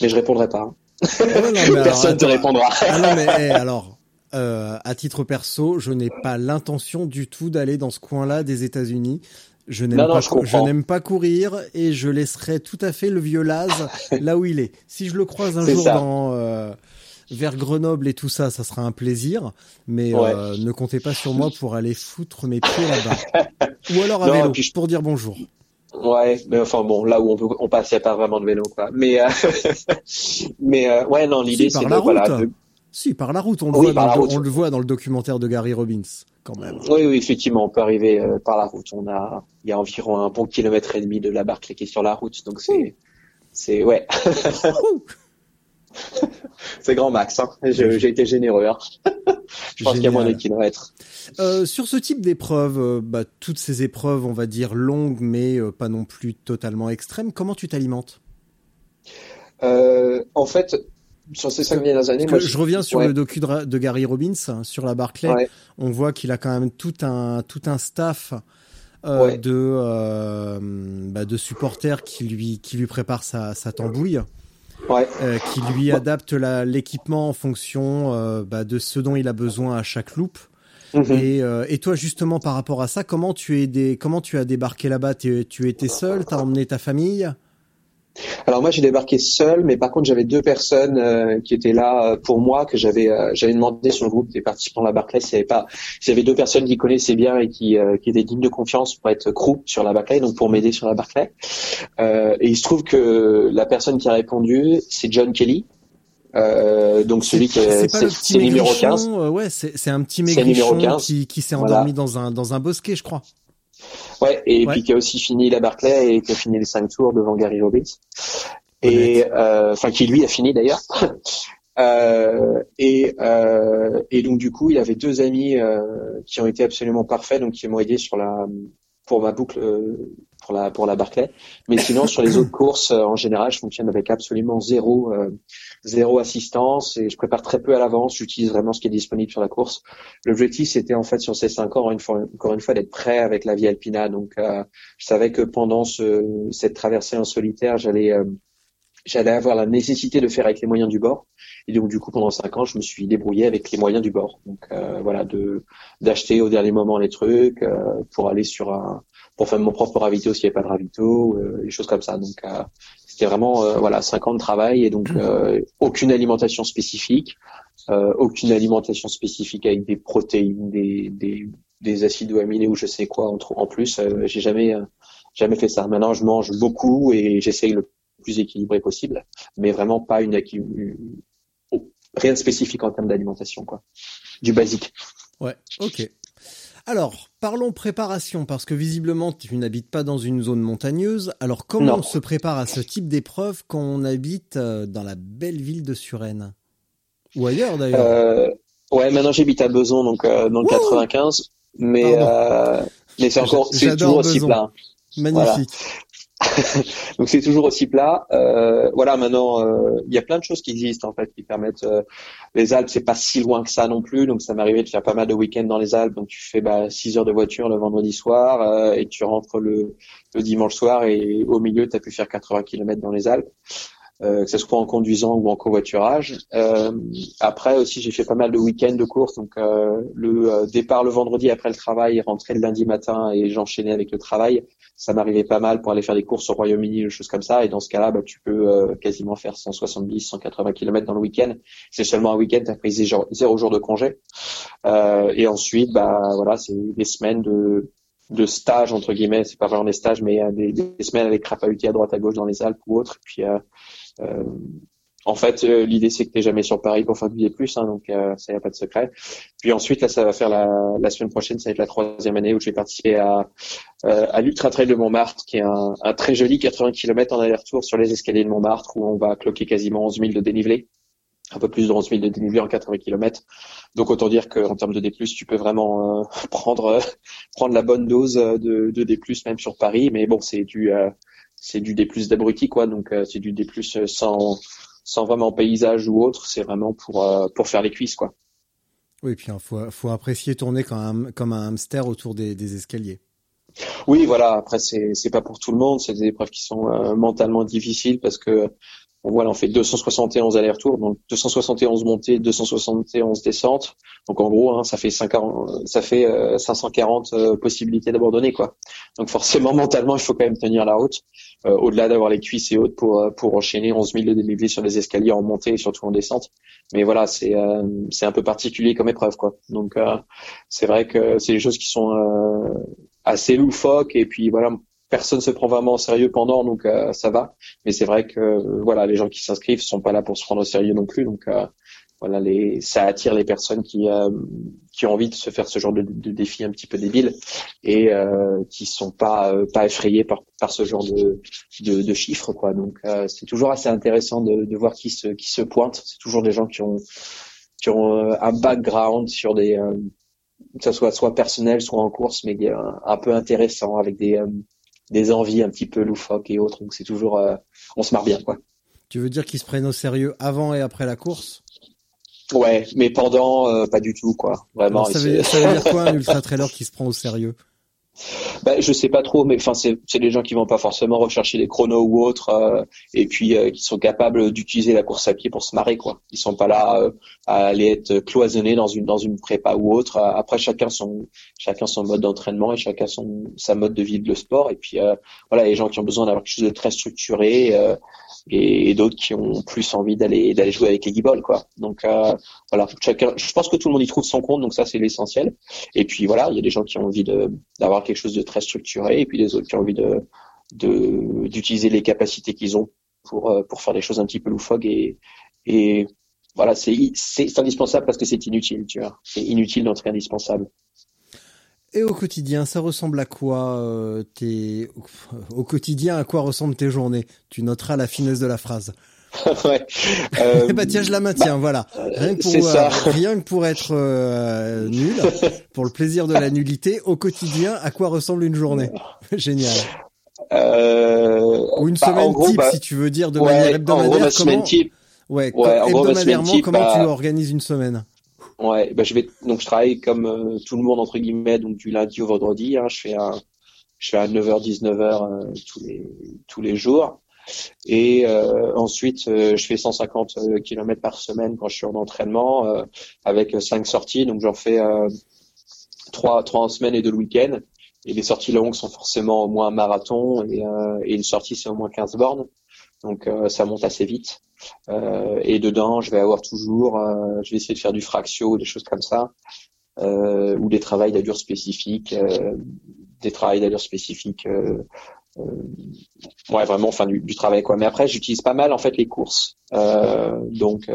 Mais je répondrai pas. hein. Ouais, non, mais alors, Personne te attends. répondra. Ah non mais eh, alors, euh, à titre perso, je n'ai pas l'intention du tout d'aller dans ce coin-là des États-Unis. Je n'aime pas, je n'aime pas courir et je laisserai tout à fait le vieux Laz là où il est. Si je le croise un jour ça. dans euh, vers Grenoble et tout ça, ça sera un plaisir. Mais Ouais. euh, ne comptez pas sur moi pour aller foutre mes pieds là-bas. Ou alors à Non, vélo et puis je- pour dire bonjour. Ouais, mais enfin bon, là où on, peut, on a pas vraiment de vélo, quoi. Mais, euh, mais euh, ouais, non, l'idée Si, c'est de, voilà, de- Si, par la route, on le, Oui, voit, dans route. on le voit dans le documentaire de Gary Robbins, quand même. Oui, oui, effectivement, on peut arriver euh, par la route. On a, il y a environ un bon kilomètre et demi de la Barclay qui est sur la route, donc c'est, c'est, ouais. c'est grand max, hein. J'ai été généreux, hein. Je pense qu'il y a moins de kilomètres. Euh, sur ce type d'épreuve, euh, bah, toutes ces épreuves, on va dire longues, mais euh, pas non plus totalement extrêmes, comment tu t'alimentes? En fait, sur ces cinq dernières années, moi, je reviens sur ouais. le docu de, de Gary Robbins, hein, sur la Barclay. Ouais. On voit qu'il a quand même tout un, tout un staff Ouais. de, bah, de supporters qui lui, qui lui préparent sa, sa tambouille, Ouais. euh, qui lui adaptent la- l'équipement en fonction euh, bah, de ce dont il a besoin à chaque loupe. Mhm. Et, euh, et toi, justement, par rapport à ça, comment tu, es des, comment tu as débarqué là-bas? T'es- Tu étais seul? T'as emmené ta famille? Alors moi j'ai débarqué seul, mais par contre j'avais deux personnes euh, qui étaient là euh, pour moi que j'avais euh, j'avais demandé sur le groupe des participants de la Barclay s'il y avait pas s'il y avait deux personnes qui connaissaient bien et qui euh, qui étaient dignes de confiance pour être crew sur la Barclay, donc pour m'aider sur la Barclay. Euh, et il se trouve que la personne qui a répondu c'est John Kelly. Euh, donc celui qui est, C'est c'est numéro maigrichon, 15. euh, ouais, c'est un petit maigrichon 15. qui, qui s'est Voilà. endormi dans un dans un bosquet, je crois. Ouais, et Ouais. puis qui a aussi fini la Barclay et qui a fini les cinq tours devant Gary Robbins. Et euh, enfin qui lui a fini d'ailleurs. Euh, et, euh, et donc du coup, il avait deux amis euh, qui ont été absolument parfaits, donc qui m'ont aidé sur la pour ma boucle euh, pour la pour la Barclay. Mais sinon, sur les autres courses, euh, en général, je fonctionne avec absolument zéro euh, zéro assistance et je prépare très peu à l'avance. J'utilise vraiment ce qui est disponible sur la course. L'objectif, c'était en fait sur ces cinq ans, encore une fois, encore une fois d'être prêt avec la Via Alpina. Donc, euh, je savais que pendant ce, cette traversée en solitaire, j'allais euh, j'allais avoir la nécessité de faire avec les moyens du bord. Et donc du coup pendant cinq ans, je me suis débrouillé avec les moyens du bord. Donc euh, voilà, de d'acheter au dernier moment les trucs euh, pour aller sur un pour faire mon propre ravito s'il n'y avait pas de ravito, euh, des choses comme ça. Donc euh, c'était vraiment euh, voilà cinq ans de travail et donc aucune alimentation spécifique, aucune alimentation spécifique avec des protéines, des des, des acides aminés ou je sais quoi en, en plus. J'ai jamais jamais fait ça. Maintenant je mange beaucoup et j'essaye le plus équilibré possible, mais vraiment pas une- rien de spécifique en termes d'alimentation, quoi. Du basique. Ouais, ok. Alors, parlons préparation, parce que visiblement, tu n'habites pas dans une zone montagneuse. Alors, comment Non. on se prépare à ce type d'épreuve quand on habite euh, dans la belle ville de Suresnes? Ou ailleurs, d'ailleurs. Euh, ouais, maintenant j'habite à Beson, donc euh, dans le 95, mais euh, mais c'est encore, c'est toujours aussi plat. Magnifique. Donc c'est toujours aussi plat. Euh, voilà, maintenant euh, il y a plein de choses qui existent en fait qui permettent. euh, les Alpes, c'est pas si loin que ça non plus, donc ça m'arrivait de faire pas mal de week-ends dans les Alpes. Donc tu fais bah, 6 heures de voiture le vendredi soir euh, et tu rentres le, le dimanche soir et au milieu tu as pu faire 80 km dans les Alpes. Euh, que ce soit en conduisant ou en covoiturage. Euh, après aussi, j'ai fait pas mal de week-ends de course, donc euh, le euh, départ le vendredi après le travail, rentrer le lundi matin et j'enchaînais avec le travail ça m'arrivait pas mal pour aller faire des courses au Royaume-Uni, des choses comme ça. Et dans ce cas-là, bah, tu peux euh, quasiment faire 170, 180 km dans le week-end. C'est seulement un week-end, t'as pris zéro, jour de congé. Euh, et ensuite, bah voilà, c'est des semaines de de stage entre guillemets. C'est pas vraiment des stages, mais des, semaines avec Crapahuti à droite à gauche dans les Alpes ou autres. Et puis En fait, euh, l'idée c'est que t'es jamais sur Paris pour faire du D+, hein, donc euh, ça y a pas de secret. Puis ensuite, là, ça va faire la, la semaine prochaine, ça va être la troisième année où je vais participer à, euh, à l'Ultra Trail de Montmartre, qui est un, un très joli 80 km en aller-retour sur les escaliers de Montmartre, où on va cloquer quasiment 11 000 de dénivelé, un peu plus de 11 000 de dénivelé en 80 km. Donc autant dire qu'en termes de D+, tu peux vraiment euh, prendre euh, prendre la bonne dose de, de D+, même sur Paris. Mais bon, c'est du euh, c'est du D+, d'abruti, quoi. Donc euh, c'est du D+, sans sans vraiment paysage ou autre. C'est vraiment pour euh, pour faire les cuisses, quoi. Oui, puis il faut, faut apprécier tourner comme un, comme un hamster autour des, des escaliers. Oui, voilà. Après, c'est c'est pas pour tout le monde. C'est des épreuves qui sont euh, mentalement difficiles parce que on voit là, on fait 271 allers-retours, donc 271 montées, 271 descentes. Donc en gros, hein, ça fait 50, ça fait euh, 540 euh, possibilités d'abandonner quoi. Donc forcément, mentalement, il faut quand même tenir la route. Euh, au-delà d'avoir les cuisses et autres pour euh, pour enchaîner 11 000 de dénivelé sur les escaliers en montée et surtout en descente. Mais voilà, c'est euh, c'est un peu particulier comme épreuve quoi. Donc euh, c'est vrai que c'est des choses qui sont euh, assez loufoques et puis voilà personne se prend vraiment au sérieux pendant donc euh, ça va. Mais c'est vrai que voilà les gens qui s'inscrivent sont pas là pour se prendre au sérieux non plus. Donc euh, voilà les ça attire les personnes qui euh, qui ont envie de se faire ce genre de, de défi un petit peu débile et euh, qui sont pas euh, pas effrayés par par ce genre de de, de chiffres quoi. Donc c'est toujours assez intéressant de, de voir qui se qui se pointent c'est toujours des gens qui ont qui ont un background sur des que ça soit soit personnel soit en course mais euh, un peu intéressant avec des des envies un petit peu loufoques et autres. Donc c'est toujours, euh, on se marre bien, quoi. Tu veux dire qu'ils se prennent au sérieux avant et après la course? Ouais, mais pendant, euh, pas du tout, quoi. Vraiment. Ça, veut, ça veut dire quoi un ultra trailer qui se prend au sérieux? Bah, je sais pas trop, mais enfin c'est des gens qui vont pas forcément rechercher des chronos ou autres, euh, et puis euh, qui sont capables d'utiliser la course à pied pour se marrer quoi. Ils sont pas là euh, à aller être cloisonnés dans une dans une prépa ou autre. Après chacun son chacun son mode d'entraînement et chacun son sa mode de vie de le sport. Et puis voilà, les gens qui ont besoin d'avoir quelque chose de très structuré et, d'autres qui ont plus envie d'aller d'aller jouer avec les guibolles quoi. Donc voilà, chacun. Je pense que tout le monde y trouve son compte, donc ça c'est l'essentiel. Et puis voilà, il y a des gens qui ont envie d'avoir quelque chose de très structuré et puis des autres qui ont envie de d'utiliser les capacités qu'ils ont pour euh, pour faire des choses un petit peu loufoques et et voilà c'est c'est indispensable parce que c'est inutile tu vois. C'est inutile d'entrer indispensable. Et au quotidien, ça ressemble à quoi euh, tes... Au quotidien, à quoi ressemblent tes journées? Tu noteras la finesse de la phrase. ouais. Euh, bah tiens, je la maintiens, voilà. Rien que pour, ça. Euh, rien que pour être euh, nul, pour le plaisir de la nullité, au quotidien, à quoi ressemble une journée? Génial. Ou une bah, semaine gros, type, bah, si tu veux dire, de ouais, manière hebdomadaire. En gros, ma comment... semaine type. Ouais, Ouais, en gros, ma semaine hebdomadairement, type, comment bah, tu organises une semaine? Ouais, bah je vais donc je travaille comme euh, tout le monde entre guillemets donc du lundi au vendredi. Hein, je fais un je fais à 9h 19h euh, tous les tous les jours et euh, ensuite euh, je fais 150 km par semaine quand je suis en entraînement euh, avec cinq sorties. Donc j'en fais euh, trois trois en semaine et deux le week-end. Et les sorties longues sont forcément au moins un marathon et, euh, une sortie c'est au moins 15 bornes. Donc euh, ça monte assez vite. Euh, et dedans, je vais avoir toujours, euh, je vais essayer de faire du fractio, des choses comme ça, euh, ou des travails d'allure spécifiques, euh, des travails d'allure spécifiques. Euh, euh, ouais, vraiment, enfin du, travail quoi. Mais après, j'utilise pas mal en fait les courses, euh, donc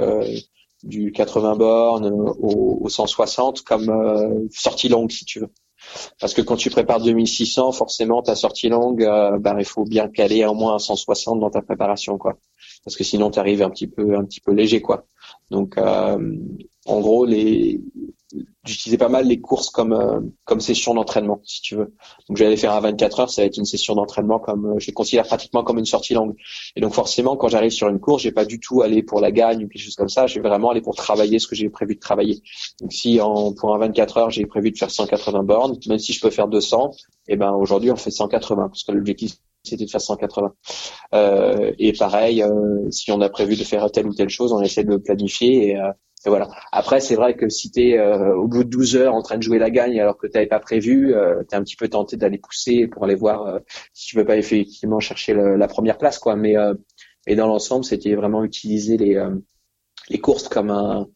du 80 bornes au, au 160 comme sortie longue si tu veux. Parce que quand tu prépares 2600, forcément ta sortie longue, ben il faut bien caler au moins un 160 dans ta préparation quoi parce que sinon tu arrives un petit peu un petit peu léger quoi. Donc euh, en gros les j'utilisais pas mal les courses comme euh, comme session d'entraînement si tu veux. Donc j'allais faire à 24 heures, ça va être une session d'entraînement comme euh, je les considère pratiquement comme une sortie longue. Et donc forcément quand j'arrive sur une course, j'ai pas du tout aller pour la gagne ou quelque chose comme ça, je vais vraiment aller pour travailler ce que j'ai prévu de travailler. Donc si en pour un 24 heures, j'ai prévu de faire 180 bornes, même si je peux faire 200, et eh ben aujourd'hui on fait 180 parce que l'objectif c'était de faire 180. Euh, et pareil, euh, si on a prévu de faire telle ou telle chose, on essaie de le planifier et, euh, et voilà. Après, c'est vrai que si tu es euh, au bout de 12 heures en train de jouer la gagne alors que tu n'avais pas prévu, euh, tu es un petit peu tenté d'aller pousser pour aller voir euh, si tu peux pas effectivement chercher le, la première place. quoi. Mais et dans l'ensemble, c'était vraiment utiliser les, les courses comme un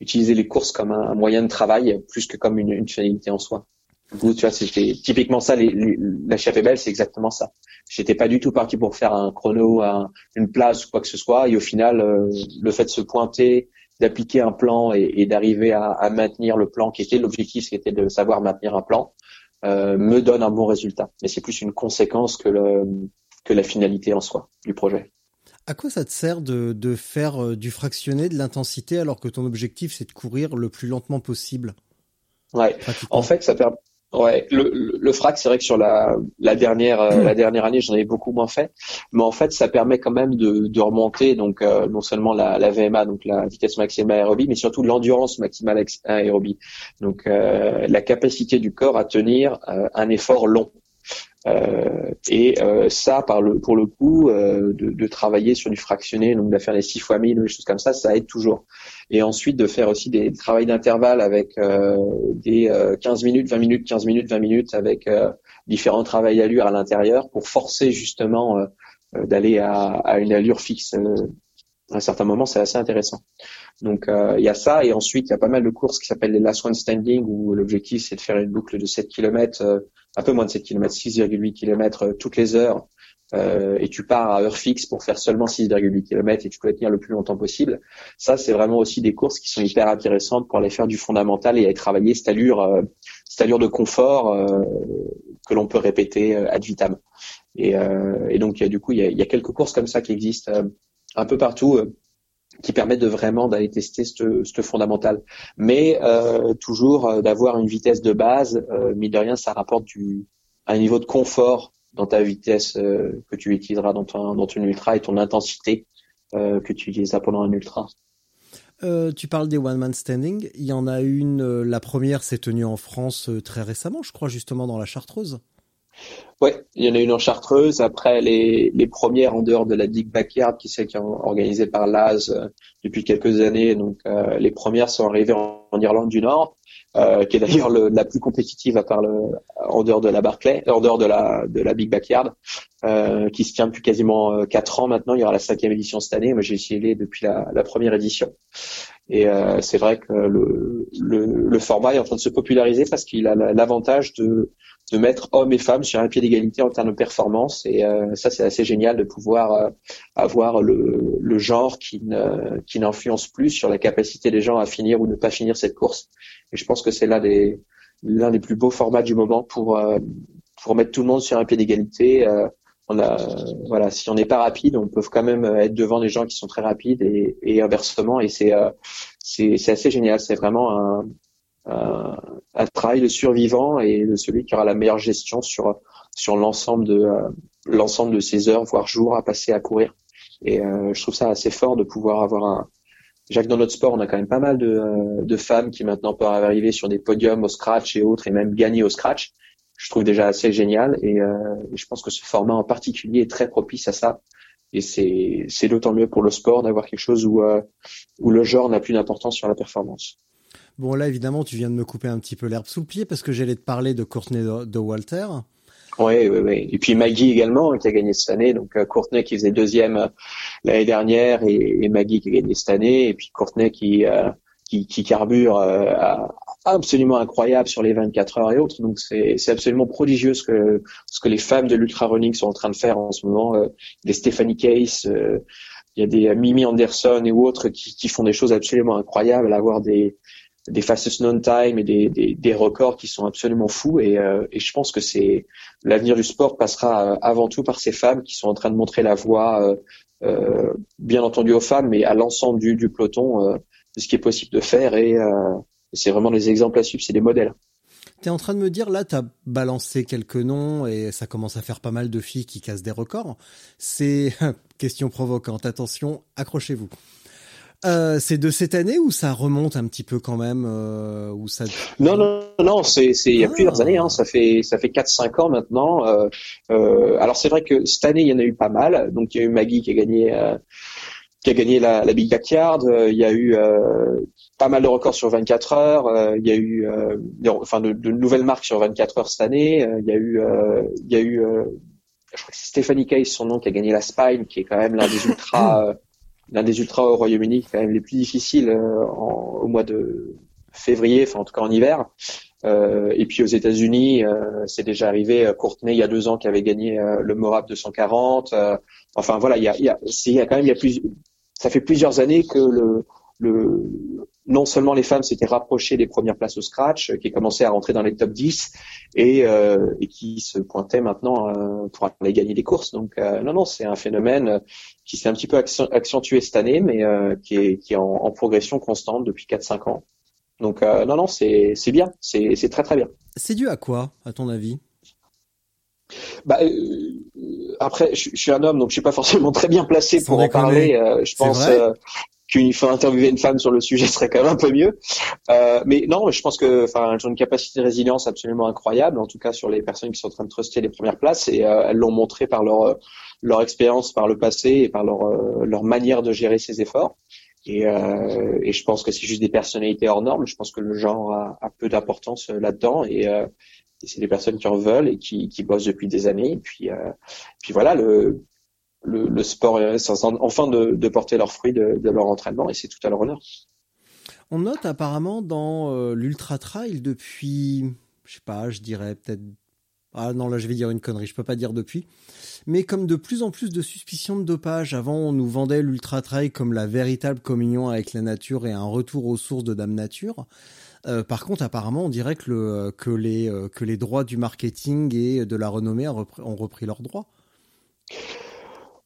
utiliser les courses comme un, moyen de travail plus que comme une, une finalité en soi. tu vois, c'était typiquement ça. Les, les, la belle, c'est exactement ça. J'étais pas du tout parti pour faire un chrono, un, une place ou quoi que ce soit. Et au final, euh, le fait de se pointer, d'appliquer un plan et, et d'arriver à, à, maintenir le plan qui était l'objectif, qui était de savoir maintenir un plan, euh, me donne un bon résultat. Mais c'est plus une conséquence que, le, que la finalité en soi du projet. À quoi ça te sert de, de faire euh, du fractionné, de l'intensité, alors que ton objectif c'est de courir le plus lentement possible? Ouais. En fait, ça permet. Ouais, le, le, frac, c'est vrai que sur la, la dernière euh, la dernière année, j'en avais beaucoup moins fait, mais en fait, ça permet quand même de, de remonter donc euh, non seulement la, la, VMA, donc la vitesse maximale aérobie, mais surtout l'endurance maximale aérobie, donc euh, la capacité du corps à tenir un effort long. Euh, et euh, ça, par le, pour le coup, euh, de, de, travailler sur du fractionné, donc de faire les 6 fois 1000 ou des choses comme ça, ça aide toujours. Et ensuite de faire aussi des, travails d'intervalle avec des 15 minutes, 20 minutes, 15 minutes, 20 minutes, avec différents travails allure à l'intérieur pour forcer justement d'aller à, à, une allure fixe à un certain moment, c'est assez intéressant. Donc il y a ça et ensuite il y a pas mal de courses qui s'appellent les last one standing où l'objectif c'est de faire une boucle de 7 km un peu moins de 7 km, 6,8 km toutes les heures, euh, et tu pars à heure fixe pour faire seulement 6,8 km et tu peux tenir le plus longtemps possible. Ça, c'est vraiment aussi des courses qui sont hyper intéressantes pour aller faire du fondamental et aller travailler cette allure, euh, cette allure de confort euh, que l'on peut répéter euh, ad vitam. Et, euh, et donc, du coup, il y a, y a, quelques courses comme ça qui existent un peu partout qui permettent de vraiment d'aller tester ce, ce fondamental. Mais euh, toujours euh, d'avoir une vitesse de base, euh, mine de rien, ça rapporte du, un niveau de confort dans ta vitesse euh, que tu utiliseras dans ton, dans ton ultra et ton intensité euh, que tu utiliseras pendant un ultra. Euh, tu parles des one man standing. Il y en a une. la première s'est tenue en France très récemment, je crois, justement dans la Chartreuse. Ouais, il y en a une en Chartreuse. Après, les, les premières en dehors de la Big Backyard, qui c'est qui est organisée par Laz euh, depuis quelques années. Donc, euh, les premières sont arrivées en, Irlande du Nord, euh, qui est d'ailleurs la plus compétitive à part le, en dehors de la Barclay, en dehors de la de la Big Backyard, qui se tient depuis quasiment quatre ans maintenant. Il y aura la cinquième édition cette année. Moi, j'ai essayé depuis la, la première édition. Et c'est vrai que le, le, le, format est en train de se populariser parce qu'il a l'avantage de de mettre hommes et femmes sur un pied d'égalité en termes de performance. Et euh, ça, c'est assez génial de pouvoir euh, avoir le, le, genre qui, ne, qui n'influence plus sur la capacité des gens à finir ou ne pas finir cette course. Et je pense que c'est l'un des, l'un des plus beaux formats du moment pour, euh, pour mettre tout le monde sur un pied d'égalité. on a, voilà, si on n'est pas rapide, on peut quand même être devant des gens qui sont très rapides et, et inversement. Et c'est, c'est, c'est assez génial. C'est vraiment un, euh, un travail de survivant et de celui qui aura la meilleure gestion sur sur l'ensemble de euh, l'ensemble de ses heures voire jours à passer à courir. Et euh, je trouve ça assez fort de pouvoir avoir un Jacques dans notre sport, on a quand même pas mal de, de femmes qui maintenant peuvent arriver sur des podiums au scratch et autres et même gagner au scratch. Je trouve déjà assez génial et, euh, je pense que ce format en particulier est très propice à ça. Et c'est, c'est d'autant mieux pour le sport d'avoir quelque chose où, où le genre n'a plus d'importance sur la performance. Bon, là, évidemment, tu viens de me couper un petit peu l'herbe sous le pied parce que j'allais te parler de Courtney de, Walter. Oui, oui, oui. Et puis Maggie également, qui a gagné cette année. Donc euh, Courtney qui faisait deuxième euh, l'année dernière et, Maggie qui a gagné cette année. Et puis Courtney qui, euh, qui, qui, carbure absolument incroyable sur les 24 heures et autres. Donc c'est absolument prodigieux ce que, ce que les femmes de l'ultra running sont en train de faire en ce moment. des Stephanie Case, il y a des Mimi Anderson et autres qui, qui font des choses absolument incroyables, avoir des des fastest known time et des, des, des, records qui sont absolument fous et, euh, et je pense que c'est l'avenir du sport passera euh, avant tout par ces femmes qui sont en train de montrer la voie euh, euh bien entendu aux femmes mais à l'ensemble du, du peloton de ce qui est possible de faire et c'est vraiment des exemples à suivre c'est des modèles T'es en train de me dire, là, t'as balancé quelques noms et ça commence à faire pas mal de filles qui cassent des records. C'est question provocante. Attention, accrochez-vous. Euh, c'est de cette année ou ça remonte un petit peu quand même euh, ou ça Non non non, c'est c'est il y a plusieurs ah. années hein, ça fait ça fait 4 5 ans maintenant. Euh, euh, alors c'est vrai que cette année il y en a eu pas mal. Donc il y a eu Maggie qui a gagné euh, qui a gagné la, la Big Backyard, il y a eu pas mal de records sur 24 heures, il y a eu enfin de, de, nouvelles marques sur 24 heures cette année, il y a eu il y a eu je crois que c'est Stephanie Case son nom qui a gagné la Spine qui est quand même l'un des ultras l'un des ultras au Royaume-Uni, quand même les plus difficiles euh, au mois de février, enfin en tout cas en hiver. Euh, et puis aux États-Unis, c'est déjà arrivé. Courtenay, il y a deux ans, qui avait gagné le Morap 240. enfin voilà, il y a, quand même, il y a plus, ça fait plusieurs années que le, non seulement les femmes s'étaient rapprochées des premières places au scratch, qui commençaient à rentrer dans les top 10 et, euh, et qui se pointaient maintenant euh, pour aller gagner des courses. Donc euh, non, non, c'est un phénomène qui s'est un petit peu accentué cette année, mais euh, qui est, qui est en, en, progression constante depuis 4-5 ans. Donc euh, non, non, c'est bien, c'est très très bien. C'est dû à quoi, à ton avis? Bah, après, je, je, suis un homme, donc je suis pas forcément très bien placé pour en parler. je pense qu'il faut interviewer une femme sur le sujet serait quand même un peu mieux. Euh, mais non, je pense que, enfin, elles ont une capacité de résilience absolument incroyable, en tout cas sur les personnes qui sont en train de truster les premières places, et euh, elles l'ont montré par leur leur expérience par le passé et par leur euh, leur manière de gérer ces efforts. Et, euh, et je pense que c'est juste des personnalités hors normes. Je pense que le genre a, a peu d'importance là-dedans et, et c'est des personnes qui en veulent et qui, qui bossent depuis des années. Et puis, puis voilà, le le, le sport est enfin de, de, porter leurs fruits de, leur entraînement et c'est tout à leur honneur. On note apparemment dans euh, l'ultra trail depuis, je sais pas, je dirais peut-être ah non là je vais dire une connerie, je peux pas dire depuis, mais comme de plus en plus de suspicions de dopage. Avant on nous vendait l'ultra trail comme la véritable communion avec la nature et un retour aux sources de Dame Nature. Euh, par contre, apparemment, on dirait que, le, que, les, euh, que les droits du marketing et de la renommée ont repris leurs droits.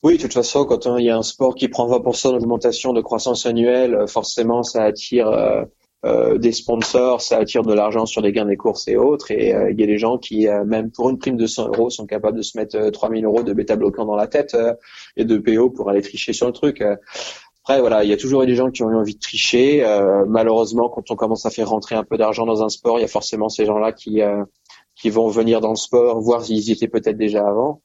Oui, de toute façon, quand il y a un sport qui prend 20% d'augmentation de croissance annuelle, euh, forcément, ça attire euh, euh, des sponsors, ça attire de l'argent sur des gains des courses et autres. Et il y a des gens qui, même pour une prime de 100 euros, sont capables de se mettre 3000 euros de bêta-bloquant dans la tête et de PO pour aller tricher sur le truc. Après, voilà, il y a toujours eu des gens qui ont eu envie de tricher. malheureusement, quand on commence à faire rentrer un peu d'argent dans un sport, il y a forcément ces gens-là qui qui vont venir dans le sport, voir s'ils y étaient peut-être déjà avant.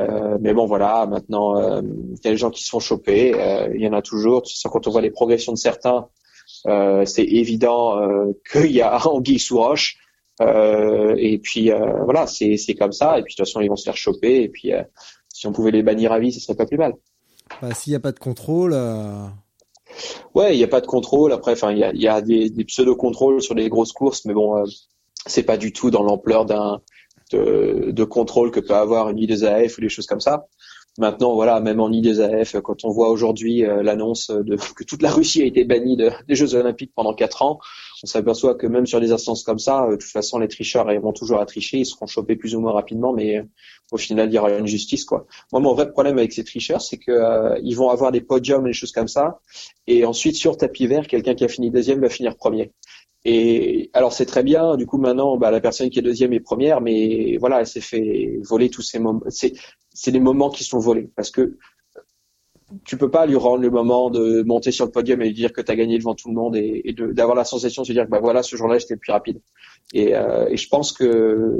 Euh, mais bon, voilà, maintenant, euh, il y a des gens qui se font choper. Euh, il y en a toujours. Quand on voit les progressions de certains, c'est évident qu'il y a anguille sous roche. et puis voilà, c'est comme ça. Et puis de toute façon, ils vont se faire choper. Et puis si on pouvait les bannir à vie, ce serait pas plus mal. Bah, S'il n'y a pas de contrôle. Ouais, il n'y a pas de contrôle. Après, enfin, il y a, y a, des, des pseudo-contrôles sur les grosses courses, mais bon, c'est pas du tout dans l'ampleur d'un de, de, contrôle que peut avoir une IDSAF ou des choses comme ça. Maintenant, voilà, même en IDSAF, quand on voit aujourd'hui euh, l'annonce de que toute la Russie a été bannie de, des Jeux Olympiques pendant quatre ans, on s'aperçoit que même sur des instances comme ça, euh, de toute façon, les tricheurs vont toujours à tricher, ils seront chopés plus ou moins rapidement, mais euh, au final, il y aura une justice, quoi. Moi, mon vrai problème avec ces tricheurs, c'est que ils vont avoir des podiums et des choses comme ça, et ensuite sur tapis vert, quelqu'un qui a fini deuxième va finir premier. Et alors c'est très bien. Du coup maintenant, bah, la personne qui est deuxième est première, mais voilà, elle s'est fait voler tous ces moments. C'est c'est des moments qui sont volés parce que tu peux pas lui rendre le moment de monter sur le podium et lui dire que tu as gagné devant tout le monde et, et d'avoir la sensation de se dire bah voilà ce jour-là j'étais le plus rapide. Et, euh, et, je pense que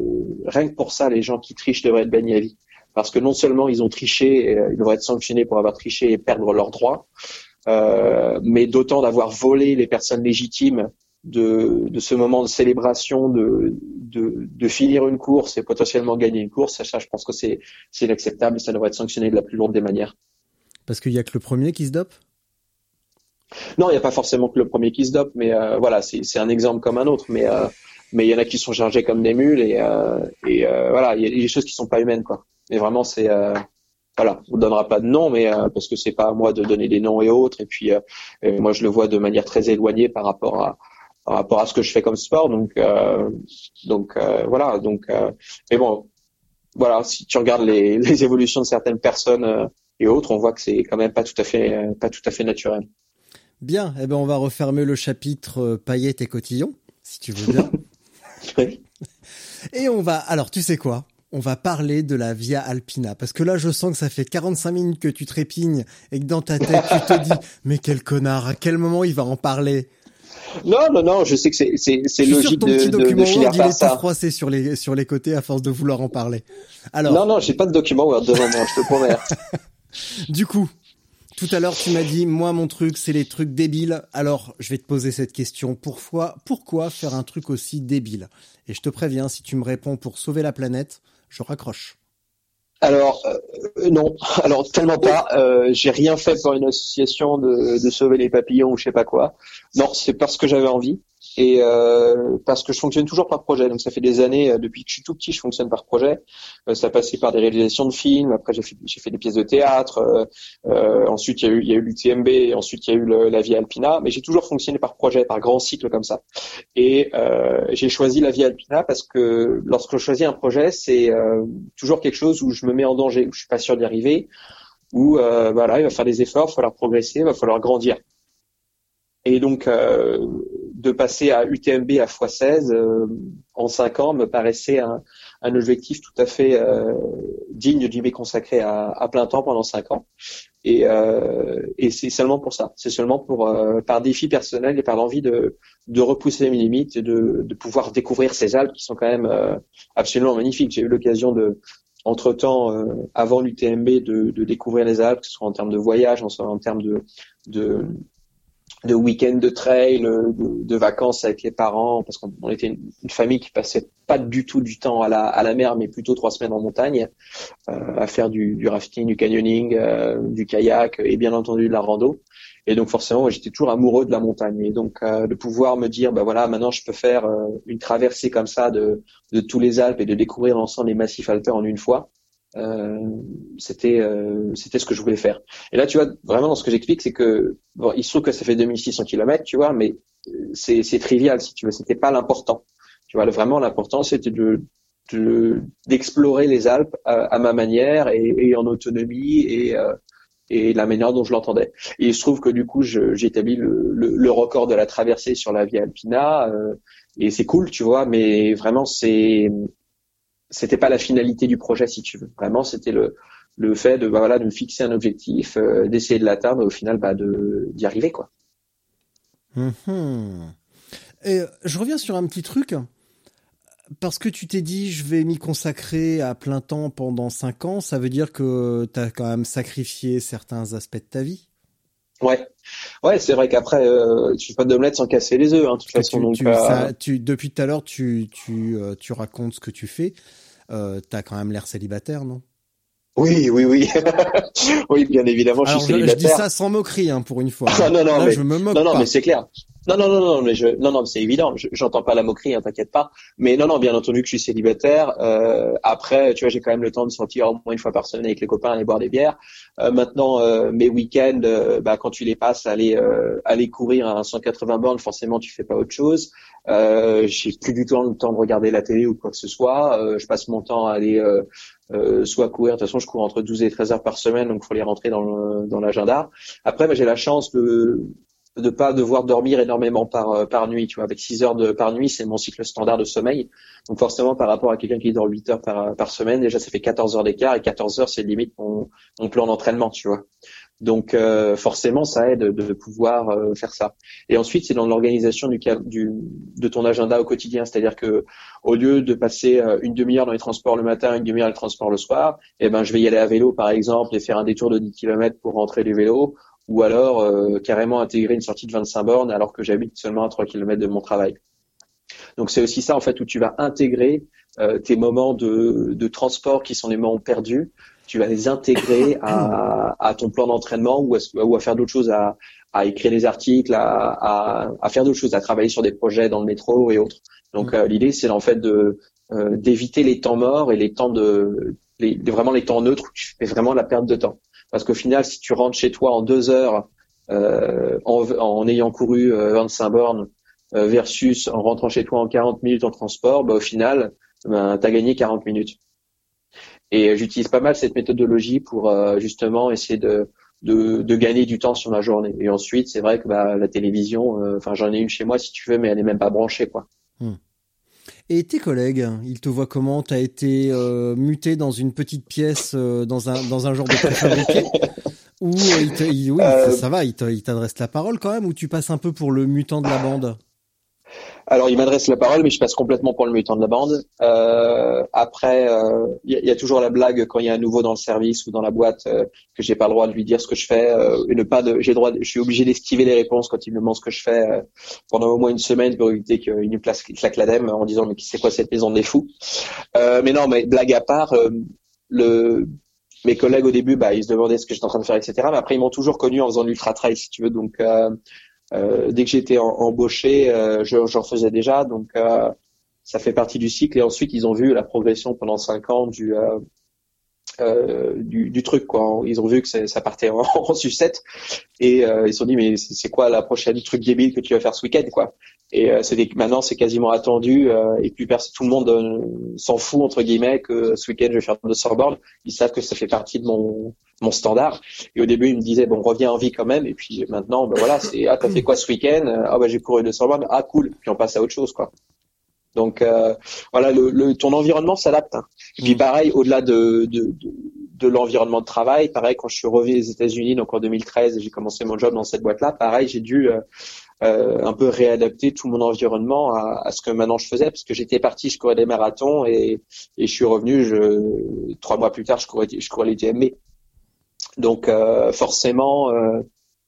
rien que pour ça, les gens qui trichent devraient être bannis à vie. Parce que non seulement ils ont triché, euh, ils devraient être sanctionnés pour avoir triché et perdre leurs droits, euh, mais d'autant d'avoir volé les personnes légitimes de, de, ce moment de célébration, de, de, de, finir une course et potentiellement gagner une course, ça, je pense que c'est inacceptable et ça devrait être sanctionné de la plus lourde des manières. Parce qu'il y a que le premier qui se dope? Non, il n'y a pas forcément que le premier qui se dope, mais euh, voilà, c'est un exemple comme un autre. Mais euh, mais il y en a qui sont chargés comme des mules et, euh, et voilà, il y a des choses qui sont pas humaines, quoi. Mais vraiment, c'est voilà, on ne donnera pas de nom, mais parce que c'est pas à moi de donner des noms et autres. Et puis moi, je le vois de manière très éloignée par rapport à par rapport à ce que je fais comme sport. Donc, euh, donc euh, voilà. Donc, euh, mais bon, voilà. Si tu regardes les, les évolutions de certaines personnes et autres, on voit que c'est quand même pas tout à fait, pas tout à fait naturel. Bien. Eh ben, on va refermer le chapitre paillettes et cotillons, si tu veux bien. oui. Et on va. Alors, tu sais quoi? On va parler de la Via Alpina. Parce que là, je sens que ça fait 45 minutes que tu trépignes et que dans ta tête, tu te dis, mais quel connard, à quel moment il va en parler? Non, non, non, je sais que c'est logique ton de, petit document de, Word, il est tout froissé sur les sur les côtés à force de vouloir en parler. Alors Non, non, j'ai pas de document Word devant moi, je te promets. du coup, tout à l'heure, tu m'as dit, moi, mon truc, c'est les trucs débiles. Alors, je vais te poser cette question. Pourquoi, pourquoi faire un truc aussi débile? Et je te préviens, si tu me réponds pour sauver la planète, je raccroche. Alors euh, non, alors tellement pas. Euh, j'ai rien fait pour une association de, de, sauver les papillons ou je sais pas quoi. Non, c'est parce que j'avais envie. Et euh, parce que je fonctionne toujours par projet. Donc ça fait des années, euh, depuis que je suis tout petit, je fonctionne par projet. Euh, ça passait par des réalisations de films. Après j'ai fait, j'ai fait des pièces de théâtre. ensuite il y a eu, il y a eu l'UTMB. Ensuite il y a eu la Via Alpina. Mais j'ai toujours fonctionné par projet, par grand cycle comme ça. Et j'ai choisi la Via Alpina parce que lorsque je choisis un projet, c'est toujours quelque chose où je me mets en danger, où je suis pas sûr d'y arriver, où voilà il va faire des efforts, il va falloir progresser, il va falloir grandir. Et donc, euh, de passer à UTMB à x16 euh, en 5 ans me paraissait un, un objectif tout à fait euh, digne d'y consacré à, à, plein temps pendant 5 ans. Et, et c'est seulement pour ça. C'est seulement pour par défi personnel et par l'envie de, de repousser mes limites de, de pouvoir découvrir ces Alpes qui sont quand même absolument magnifiques. J'ai eu l'occasion de entre temps, avant l'UTMB, de, découvrir les Alpes, que ce soit en termes de voyage, en, en termes de, de week-end de trail, de, de, vacances avec les parents, parce qu'on était une, famille qui passait pas du tout du temps à la, à la mer, mais plutôt trois semaines en montagne, euh, à faire du, du, rafting, du canyoning, euh, du kayak et bien entendu de la rando. Et donc forcément, j'étais toujours amoureux de la montagne. Et donc euh, de pouvoir me dire, bah voilà, maintenant je peux faire euh, une traversée comme ça de, de tous les Alpes et de découvrir l'ensemble des massifs alpins en une fois, euh, c'était euh, c'était ce que je voulais faire. Et là, tu vois, vraiment, dans ce que j'explique, c'est que bon, il se trouve que ça fait 2600 km, tu vois, mais c'est c'est trivial si tu veux. C'était pas l'important. Tu vois, vraiment l'important, c'était de d'explorer les Alpes à, ma manière et, et, en autonomie et euh, et la manière dont je l'entendais. Et il se trouve que du coup, j'ai établi le, le, le, record de la traversée sur la Via Alpina, euh, et c'est cool, tu vois, mais vraiment, c'est c'était pas la finalité du projet si tu veux. Vraiment, c'était le fait de bah, voilà de me fixer un objectif, euh, d'essayer de l'atteindre et au final bah de d'y arriver quoi. Mhm. Et euh, je reviens sur un petit truc parce que tu t'es dit je vais m'y consacrer à plein temps pendant cinq ans, ça veut dire que tu as quand même sacrifié certains aspects de ta vie. Ouais, ouais, c'est vrai qu'après, euh, tu fais pas d'omelette sans casser les œufs, hein, de toute façon. donc, euh, depuis tout à l'heure, tu, tu, euh, tu racontes ce que tu fais. Euh, T'as quand même l'air célibataire, non? Oui, oui, oui, oui, bien évidemment, je suis célibataire. Je dis ça sans moquerie, hein, pour une fois. non, non, non, Là, mais, je me moque non, non, pas. mais c'est clair. Non, non, non, non, mais je, non, non, c'est évident. J'entends pas la moquerie, hein, t'inquiète pas. Mais non, non, bien entendu que je suis célibataire. Euh, après, tu vois, j'ai quand même le temps de sortir au moins une fois par semaine avec les copains, aller boire des bières. Euh, maintenant, euh, mes week-ends, euh, bah, quand tu les passes, aller euh, aller courir à 180 bornes, forcément, tu fais pas autre chose. Euh, j'ai plus du tout le temps de regarder la télé ou quoi que ce soit. je passe mon temps à aller soit courir. De toute façon, je cours entre 12 et 13 heures par semaine, donc faut les rentrer dans dans l'agenda. Après, bah, j'ai la chance de de pas devoir dormir énormément par euh, par nuit. Tu vois, avec 6 heures de par nuit, c'est mon cycle standard de sommeil. Donc forcément, par rapport à quelqu'un qui dort 8 heures par par semaine, déjà ça fait 14 heures d'écart et 14 heures c'est limite mon, mon plan d'entraînement, tu vois. Donc euh, forcément, ça aide de, pouvoir euh, faire ça. Et ensuite, c'est dans l'organisation du, du de ton agenda au quotidien, c'est-à-dire que au lieu de passer une demi-heure dans les transports le matin, une demi-heure dans les transports le soir, eh ben je vais y aller à vélo par exemple et faire un détour de 10 km pour rentrer du vélo ou alors euh, carrément intégrer une sortie de 25 bornes alors que j'habite seulement à 3 km de mon travail. Donc c'est aussi ça en fait où tu vas intégrer euh, tes moments de, de, transport qui sont des moments perdus, tu vas les intégrer à, à ton plan d'entraînement ou, ou, à faire d'autres choses, à, à, écrire des articles, à, à faire d'autres choses, à travailler sur des projets dans le métro et autres. Donc euh, l'idée c'est en fait de d'éviter les temps morts et les temps de les, vraiment les temps neutres où tu fais vraiment la perte de temps. Parce qu'au final, si tu rentres chez toi en deux heures euh, en, ayant couru 25 euh, bornes euh, versus en rentrant chez toi en 40 minutes en transport, bah, au final, ben, tu as gagné 40 minutes. Et j'utilise pas mal cette méthodologie pour justement essayer de, gagner du temps sur ma journée. Et ensuite, c'est vrai que bah, la télévision, enfin j'en ai une chez moi si tu veux, mais elle est même pas branchée quoi. Hmm. Et tes collègues, ils te voient comment? T'as été euh, muté dans une petite pièce, euh, dans un dans un genre de préfabriqué Ou euh, oui, ça, ça, va, ils t'adressent la parole quand même, ou tu passes un peu pour le mutant de la bande? Alors, il m'adresse la parole, mais je passe complètement pour le mutant de la bande. Euh, après, il euh, y, y, a toujours la blague quand il y a un nouveau dans le service ou dans la boîte euh, que j'ai pas le droit de lui dire ce que je fais euh, et ne pas de, j'ai droit, je suis obligé d'esquiver les réponses quand il me demande ce que je fais euh, pendant au moins une semaine pour éviter qu'il me place claque l'adème en disant mais c'est quoi cette maison des fous? mais non, mais blague à part, le mes collègues au début, bah, ils se demandaient ce que j'étais en train de faire, etc. Mais après, ils m'ont toujours connu en faisant l'ultra trail, si tu veux. Donc, dès que j'étais embauché, j'en faisais déjà, donc ça fait partie du cycle. Et ensuite, ils ont vu la progression pendant cinq ans du euh, du, du, truc quoi. Ils ont vu que ça partait en, en sucette et euh, ils se sont dit mais c'est quoi la prochaine truc débile que tu vas faire ce week-end quoi? Et euh, c'est maintenant c'est quasiment attendu euh, et puis tout le monde s'en fout entre guillemets que ce week-end je vais faire de surboard. Ils savent que ça fait partie de mon mon standard. Et au début ils me disaient bon reviens en vie quand même et puis maintenant ben voilà c'est ah t'as fait quoi ce week-end? Ah bah j'ai couru de surboard ah cool puis on passe à autre chose quoi. Donc euh, voilà, le, ton environnement s'adapte. Hein. Et puis mm. pareil, au-delà de, de, de, l'environnement de travail, pareil quand je suis revenu aux États-Unis, donc en 2013, j'ai commencé mon job dans cette boîte-là. Pareil, j'ai dû euh, euh, un peu réadapter tout mon environnement à, à, ce que maintenant je faisais, parce que j'étais parti, je courais des marathons et, et je suis revenu. Je, trois mois plus tard, je courais, je courais les DMB. Donc forcément,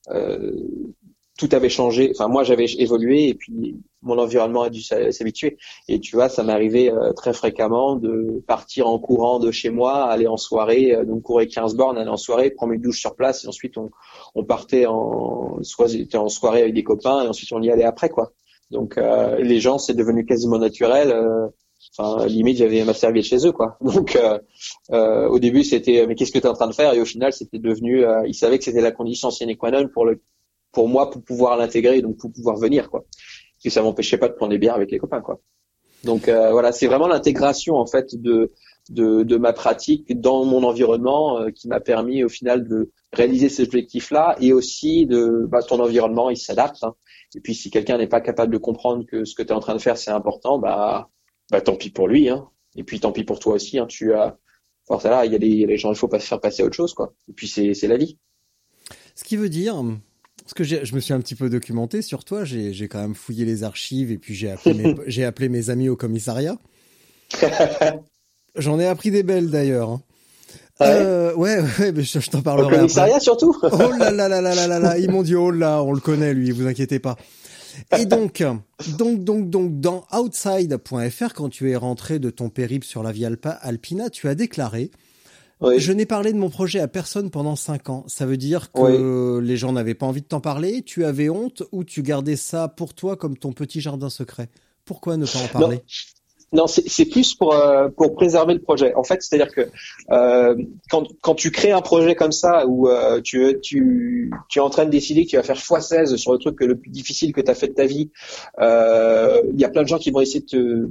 tout avait changé. Enfin, moi, j'avais évolué et puis mon environnement a dû s'habituer. Et tu vois, ça m'arrivait euh, très fréquemment de partir en courant de chez moi, aller en soirée, euh, donc courir 15 bornes, aller en soirée, prendre une douche sur place et ensuite on, on partait en soit j'étais en soirée avec des copains et ensuite on y allait après quoi. Donc euh, les gens, c'est devenu quasiment naturel. Enfin, limite, j'avais ma serviette chez eux, quoi. Donc, au début, c'était, mais qu'est-ce que tu es en train de faire? Et au final, c'était devenu, ils savaient que c'était la condition sine qua non pour le pour moi pour pouvoir l'intégrer donc pour pouvoir venir quoi et ça m'empêchait pas de prendre des bières avec les copains quoi donc euh, voilà c'est vraiment l'intégration en fait de, de, de ma pratique dans mon environnement euh, qui m'a permis au final de réaliser ces objectifs là et aussi de bah, ton environnement il s'adapte hein. et puis si quelqu'un n'est pas capable de comprendre que ce que tu es en train de faire c'est important bah bah tant pis pour lui hein. et puis tant pis pour toi aussi hein. tu as enfin, là il y a des les gens il faut pas se faire passer à autre chose quoi et puis c'est c'est la vie ce qui veut dire parce que je me suis un petit peu documenté sur toi, j'ai quand même fouillé les archives et puis j'ai appelé, mes, appelé mes amis au commissariat. J'en ai appris des belles d'ailleurs. Hein. Euh, ouais, ouais, mais je, t'en parlerai. Au commissariat surtout. oh là là là là là là là, ils m'ont dit oh là, on le connaît lui, vous inquiétez pas. Et donc, donc, donc, donc, dans outside.fr, quand tu es rentré de ton périple sur la Via Alpina, tu as déclaré je n'ai parlé de mon projet à personne pendant cinq ans. Ça veut dire que les gens n'avaient pas envie de t'en parler, tu avais honte ou tu gardais ça pour toi comme ton petit jardin secret. Pourquoi ne pas en parler? Non. c'est plus pour euh, pour préserver le projet. En fait, c'est-à-dire que euh, quand quand tu crées un projet comme ça où euh, tu tu tu es en train de décider que tu vas faire x16 sur le truc le plus difficile que tu as fait de ta vie, il y a plein de gens qui vont essayer de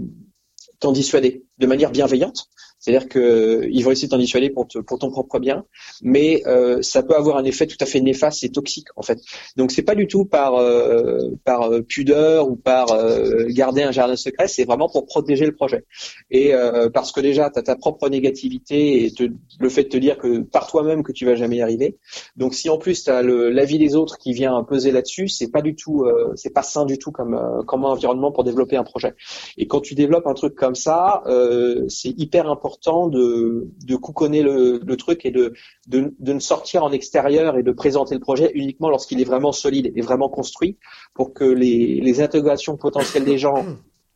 t'en dissuader de manière bienveillante. C'est-à-dire que ils vont essayer de t'en dissuader pour, ton propre bien, mais euh, ça peut avoir un effet tout à fait néfaste et toxique en fait. Donc c'est pas du tout par euh, euh, pudeur ou par garder un jardin secret, c'est vraiment pour protéger le projet. Et parce que déjà tu as ta propre négativité et le fait de te dire que par toi-même que tu vas jamais y arriver. Donc si en plus tu as l'avis des autres qui vient peser là-dessus, c'est pas du tout c'est pas sain du tout comme environnement pour développer un projet. Et quand tu développes un truc comme ça, c'est hyper important important de, couconner le, truc et de, ne sortir en extérieur et de présenter le projet uniquement lorsqu'il est vraiment solide et vraiment construit pour que les, intégrations potentielles des gens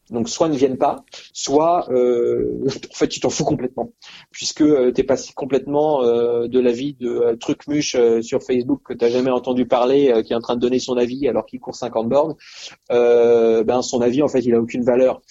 donc soit ne viennent pas, soit euh, en fait tu t'en fous complètement, puisque euh, tu es passé complètement euh, de la vie de euh, truc muche sur Facebook que tu jamais entendu parler, qui est en train de donner son avis alors qu'il court 50 bornes. ben son avis en fait il a aucune valeur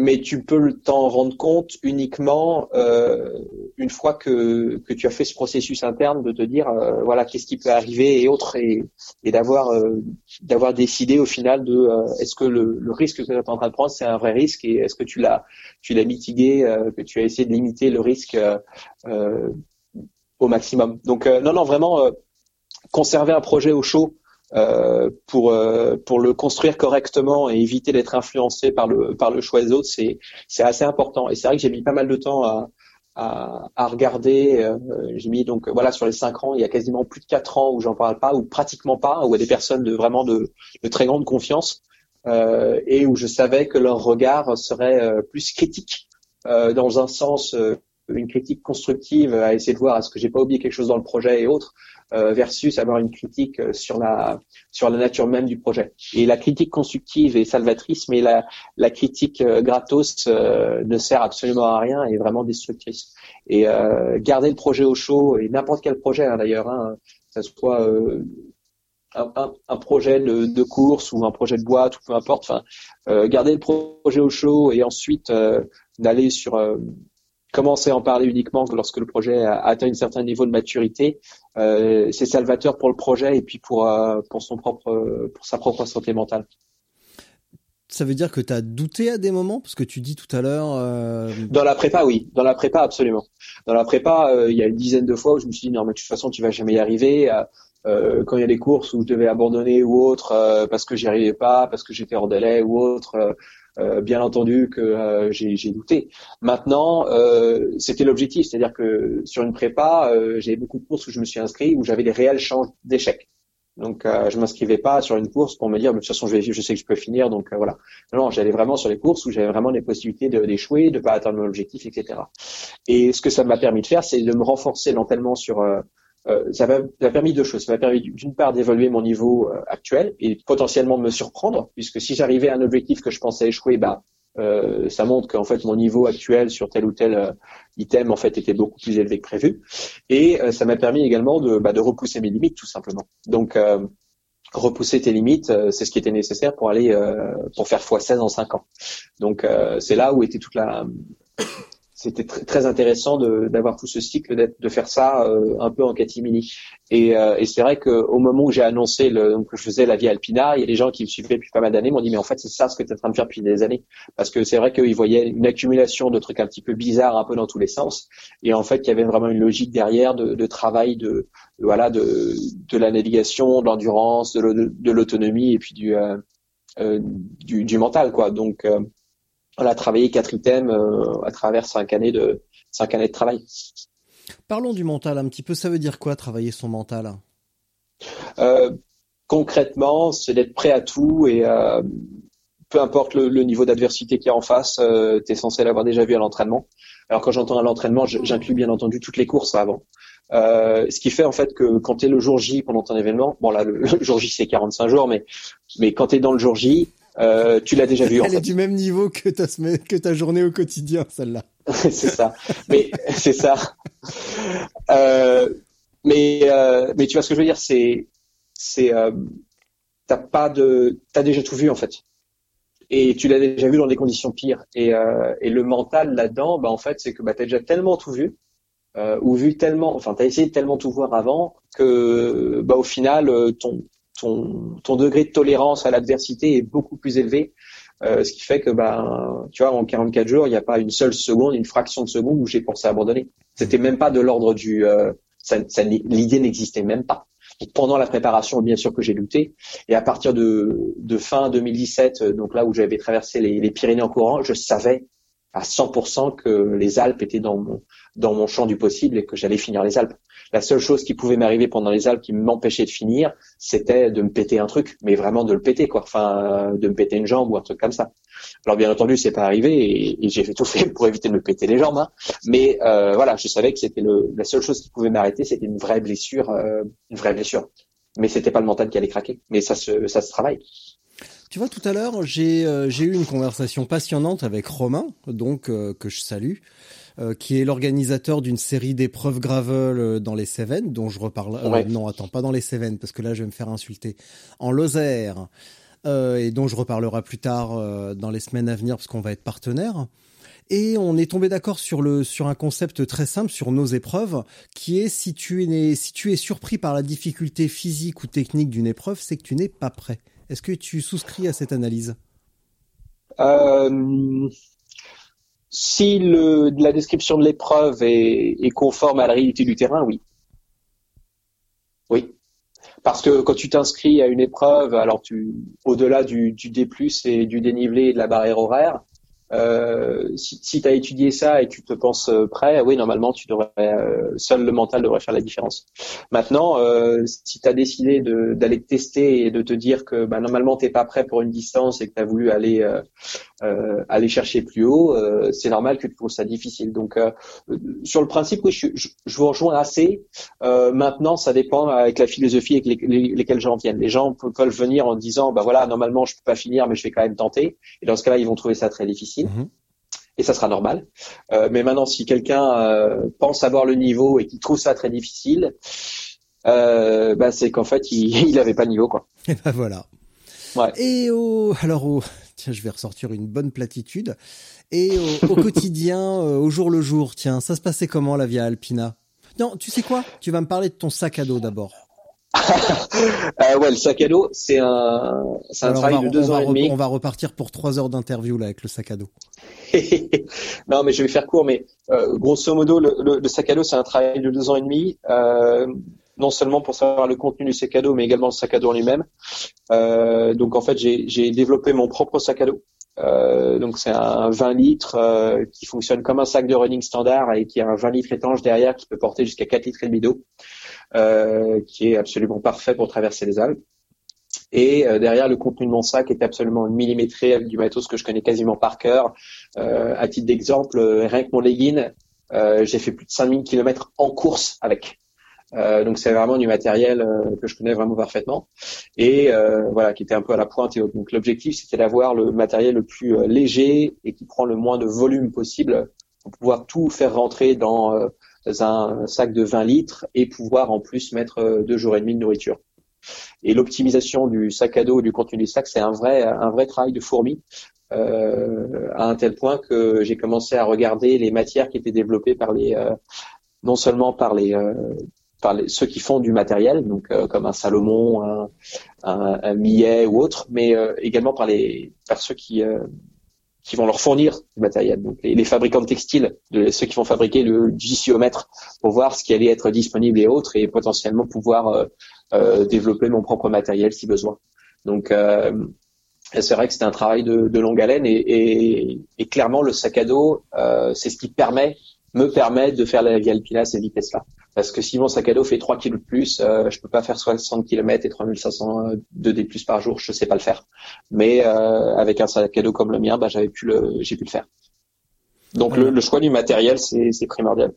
mais tu peux t'en rendre compte uniquement euh, une fois que, que tu as fait ce processus interne de te dire euh, voilà qu'est-ce qui peut arriver et autres et, et d'avoir euh, d'avoir décidé au final de euh, est-ce que le, le, risque que tu es en train de prendre c'est un vrai risque et est-ce que tu l'as tu l'as mitigué euh, que tu as essayé de limiter le risque au maximum. Donc non non vraiment conserver un projet au chaud euh, pour euh, pour le construire correctement et éviter d'être influencé par le par le choix des autres, c'est c'est assez important. Et c'est vrai que j'ai mis pas mal de temps à à, à regarder. Euh, j'ai mis donc voilà sur les cinq ans, il y a quasiment plus de quatre ans où j'en parle pas ou pratiquement pas, où il y a des personnes de vraiment de, de très grande confiance et où je savais que leur regard serait plus critique dans un sens une critique constructive à essayer de voir est-ce que j'ai pas oublié quelque chose dans le projet et autres euh, versus avoir une critique euh, sur la sur la nature même du projet. Et la critique constructive est salvatrice, mais la, la critique euh, gratos ne sert absolument à rien et est vraiment destructrice. Et garder le projet au chaud et n'importe quel projet hein, d'ailleurs, hein, que soit un, un, projet de, de, course ou un projet de boîte ou peu importe. Enfin, garder le projet au chaud et ensuite d'aller sur commencer à en parler uniquement lorsque le projet a atteint un certain niveau de maturité, euh, c'est salvateur pour le projet et puis pour euh, pour son propre pour sa propre santé mentale. Ça veut dire que tu as douté à des moments? Parce que tu dis tout à l'heure. Euh... Dans la prépa, oui. Dans la prépa, absolument. Dans la prépa, euh, il y a une dizaine de fois où je me suis dit non mais de toute façon tu vas jamais y arriver. Euh, quand il y a des courses où je devais abandonner ou autre parce que j'y arrivais pas, parce que j'étais hors délai ou autre, euh, bien entendu que euh, j'ai douté. Maintenant, euh, c'était l'objectif, c'est-à-dire que sur une prépa, j'avais beaucoup de courses où je me suis inscrit où j'avais des réelles chances d'échec. Donc, euh, je m'inscrivais pas sur une course pour me dire, de toute façon, je, sais que je peux finir, donc voilà. Non, j'allais vraiment sur les courses où j'avais vraiment des possibilités d'échouer, de, pas atteindre mon objectif, etc. Et ce que ça m'a permis de faire, c'est de me renforcer mentalement sur euh, ça m'a permis deux choses. Ça m'a permis d'une part d'évaluer mon niveau euh, actuel et potentiellement de me surprendre, puisque si j'arrivais à un objectif que je pensais échouer, bah euh, ça montre qu'en fait mon niveau actuel sur tel ou tel item en fait était beaucoup plus élevé que prévu. Et ça m'a permis également de, bah, de repousser mes limites tout simplement. Donc repousser tes limites, c'est ce qui était nécessaire pour aller pour faire x16 en 5 ans. Donc c'est là où était toute la c'était très intéressant d'avoir tout ce cycle, de faire ça euh, un peu en catimini. Et, euh, et c'est vrai qu'au moment où j'ai annoncé le, donc, que je faisais la vie Alpina, il y a des gens qui me suivaient depuis pas mal d'années m'ont dit mais en fait c'est ça ce que tu es en train de faire depuis des années. Parce que c'est vrai qu'ils voyaient une accumulation de trucs un petit peu bizarres un peu dans tous les sens. Et en fait il y avait vraiment une logique derrière de, de travail de, voilà de, de la navigation, de l'endurance, de l'autonomie et puis du, euh, du, du mental quoi. Donc on a travaillé quatre items euh, à travers cinq années de cinq années de travail. Parlons du mental un petit peu. Ça veut dire quoi travailler son mental? Euh, Concrètement, c'est d'être prêt à tout et euh, peu importe le, niveau d'adversité qui est en face, tu es censé l'avoir déjà vu à l'entraînement. Alors quand j'entends à l'entraînement, j'inclus bien entendu toutes les courses avant. ce qui fait en fait que quand tu es le jour J pendant ton événement, bon là le, jour J c'est 45 jours, mais mais quand tu es dans le jour J, euh, tu l'as déjà vu. Elle est du même niveau que ta semaine, que ta journée au quotidien, celle-là. c'est ça. Mais c'est ça. Euh, mais euh, mais tu vois ce que je veux dire, c'est c'est t'as pas de t'as déjà tout vu en fait. Et tu l'as déjà vu dans des conditions pires. Et, et le mental là-dedans, bah en fait, c'est que bah t'as déjà tellement tout vu. Ou vu tellement, enfin, t'as essayé de tellement tout voir avant que, bah, au final, ton, ton, degré de tolérance à l'adversité est beaucoup plus élevé. Euh, ce qui fait que ben tu vois en 44 jours il n'y a pas une seule seconde une fraction de seconde où j'ai pensé abandonner. C'était même pas de l'ordre du euh, l'idée n'existait même pas. Pendant la préparation bien sûr que j'ai lutté. Et à partir de, de fin 2017 donc là où j'avais traversé les, les Pyrénées en courant je savais à 100% que les Alpes étaient dans mon dans mon champ du possible et que j'allais finir les Alpes la seule chose qui pouvait m'arriver pendant les Alpes qui m'empêchait de finir, c'était de me péter un truc, mais vraiment de le péter, quoi. Enfin, de me péter une jambe ou un truc comme ça. Alors bien entendu, c'est pas arrivé et, j'ai fait tout fait pour éviter de me péter les jambes. Hein. Mais euh, voilà, je savais que c'était la seule chose qui pouvait m'arrêter, c'était une vraie blessure, euh, une vraie blessure. Mais c'était pas le mental qui allait craquer. Mais ça se, ça se travaille. Tu vois, tout à l'heure, j'ai euh, eu une conversation passionnante avec Romain, donc que je salue, euh, qui est l'organisateur d'une série d'épreuves gravel euh, dans les Cévennes, dont je reparle. Euh, non, attends, pas dans les Cévennes, parce que là, je vais me faire insulter. En Lozère, et dont je reparlerai plus tard dans les semaines à venir, parce qu'on va être partenaire. Et on est tombé d'accord sur le sur un concept très simple sur nos épreuves, qui est si tu es si tu es surpris par la difficulté physique ou technique d'une épreuve, c'est que tu n'es pas prêt. Est-ce que tu souscris à cette analyse? Euh, si la description de l'épreuve est, est, conforme à la réalité du terrain, oui. Oui. Parce que quand tu t'inscris à une épreuve, alors tu, au-delà du, du D+, et du dénivelé et de la barrière horaire, euh, si, si tu as étudié ça et tu te penses euh, prêt, oui, normalement, tu devrais, euh, seul le mental devrait faire la différence. Maintenant, euh, si tu as décidé d'aller tester et de te dire que bah, normalement, tu pas prêt pour une distance et que tu as voulu aller, euh, aller chercher plus haut, c'est normal que tu trouves ça difficile. Donc, sur le principe, oui, je, je, vous rejoins assez. maintenant, ça dépend avec la philosophie avec les, lesquelles j'en viens. Les gens peuvent venir en disant, bah voilà, normalement, je peux pas finir, mais je vais quand même tenter. Et dans ce cas-là, ils vont trouver ça très difficile. Mhm. Et ça sera normal. Euh, mais maintenant, si quelqu'un euh, pense avoir le niveau et qui trouve ça très difficile, euh, bah, c'est qu'en fait, il, il avait pas de niveau, quoi. Et ben voilà. Ouais. Et au, alors au, tiens, je vais ressortir une bonne platitude. Et au, au quotidien, au jour le jour, tiens, ça se passait comment la Via Alpina? Non, tu sais quoi? Tu vas me parler de ton sac à dos d'abord. Euh, ouais, le sac à dos, c'est un, c'est un Alors, travail va, de deux ans et demi. on va repartir pour trois heures d'interview là avec le sac à dos. non, mais je vais faire court, mais euh, grosso modo, le, le- le sac à dos, c'est un travail de deux ans et demi, euh, non seulement pour savoir le contenu du sac à dos, mais également le sac à dos en lui-même. Donc en fait, j'ai j'ai développé mon propre sac à dos. Donc c'est un 20 litres qui fonctionne comme un sac de running standard et qui a un 20 litres étanche derrière qui peut porter jusqu'à 4 litres et demi d'eau, qui est absolument parfait pour traverser les Alpes. Et euh, derrière, le contenu de mon sac est absolument millimétré avec du matos que je connais quasiment par cœur. Euh, à titre d'exemple, euh, rien que mon legging, euh, j'ai fait plus de 5000 km en course avec. Euh, donc c'est vraiment du matériel euh, que je connais vraiment parfaitement et euh, voilà qui était un peu à la pointe et. Donc l'objectif c'était d'avoir le matériel le plus euh, léger et qui prend le moins de volume possible pour pouvoir tout faire rentrer euh, dans un sac de 20 litres et pouvoir en plus mettre euh, deux jours et demi de nourriture. Et l'optimisation du sac à dos et du contenu du sac, c'est un vrai, un vrai travail de fourmi, euh, à un tel point que j'ai commencé à regarder les matières qui étaient développées par les, euh, non seulement par les, par ceux qui font du matériel, donc comme un Salomon, un, un, Millet ou autre, mais également par les, par ceux qui, qui vont leur fournir du matériel, donc les, les fabricants de textiles, ceux qui vont fabriquer le JCO-mètre pour voir ce qui allait être disponible et autres, et potentiellement pouvoir euh, euh, développer mon propre matériel si besoin. Donc euh, c'est vrai que c'était un travail de, de longue haleine et, et, et clairement le sac à dos, euh, c'est ce qui permet, me permet de faire la Via Alpina à ces vitesses-là. Parce que si mon sac à dos fait 3 kilos de plus, euh, je peux pas faire 60 km et 3500 de D plus par jour, je sais pas le faire. Mais euh, avec un sac à dos comme le mien, bah, j'avais pu le, j'ai pu le faire. Donc le, le choix du matériel, c'est primordial.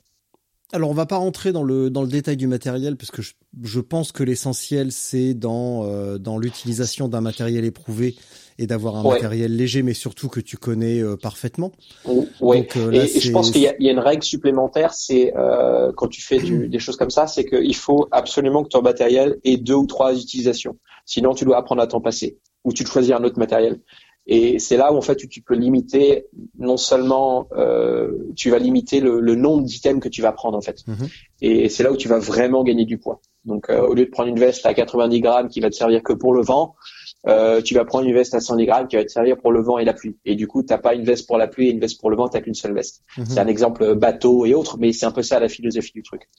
Alors on va pas rentrer dans le dans le détail du matériel parce que je, je pense que l'essentiel c'est dans euh, dans l'utilisation d'un matériel éprouvé et d'avoir un Ouais. matériel léger mais surtout que tu connais euh, parfaitement. Ouais. Donc, euh, là, et, et je pense qu'il y, y a une règle supplémentaire, c'est euh, quand tu fais du, des choses comme ça, c'est qu'il faut absolument que ton matériel ait deux ou trois utilisations. Sinon, tu dois apprendre à t'en passer ou tu choisis un autre matériel. Et c'est là où en fait tu, tu peux limiter non seulement euh, tu vas limiter le, le nombre d'items que tu vas prendre en fait. Mhm. Et c'est là où tu vas vraiment gagner du poids. Donc euh, au lieu de prendre une veste à 90 grammes qui va te servir que pour le vent, euh, tu vas prendre une veste à 110 grammes qui va te servir pour le vent et la pluie. Et du coup, t'as pas une veste pour la pluie et une veste pour le vent, t'as qu'une seule veste. Mhm. C'est un exemple bateau et autres, mais c'est un peu ça la philosophie du truc.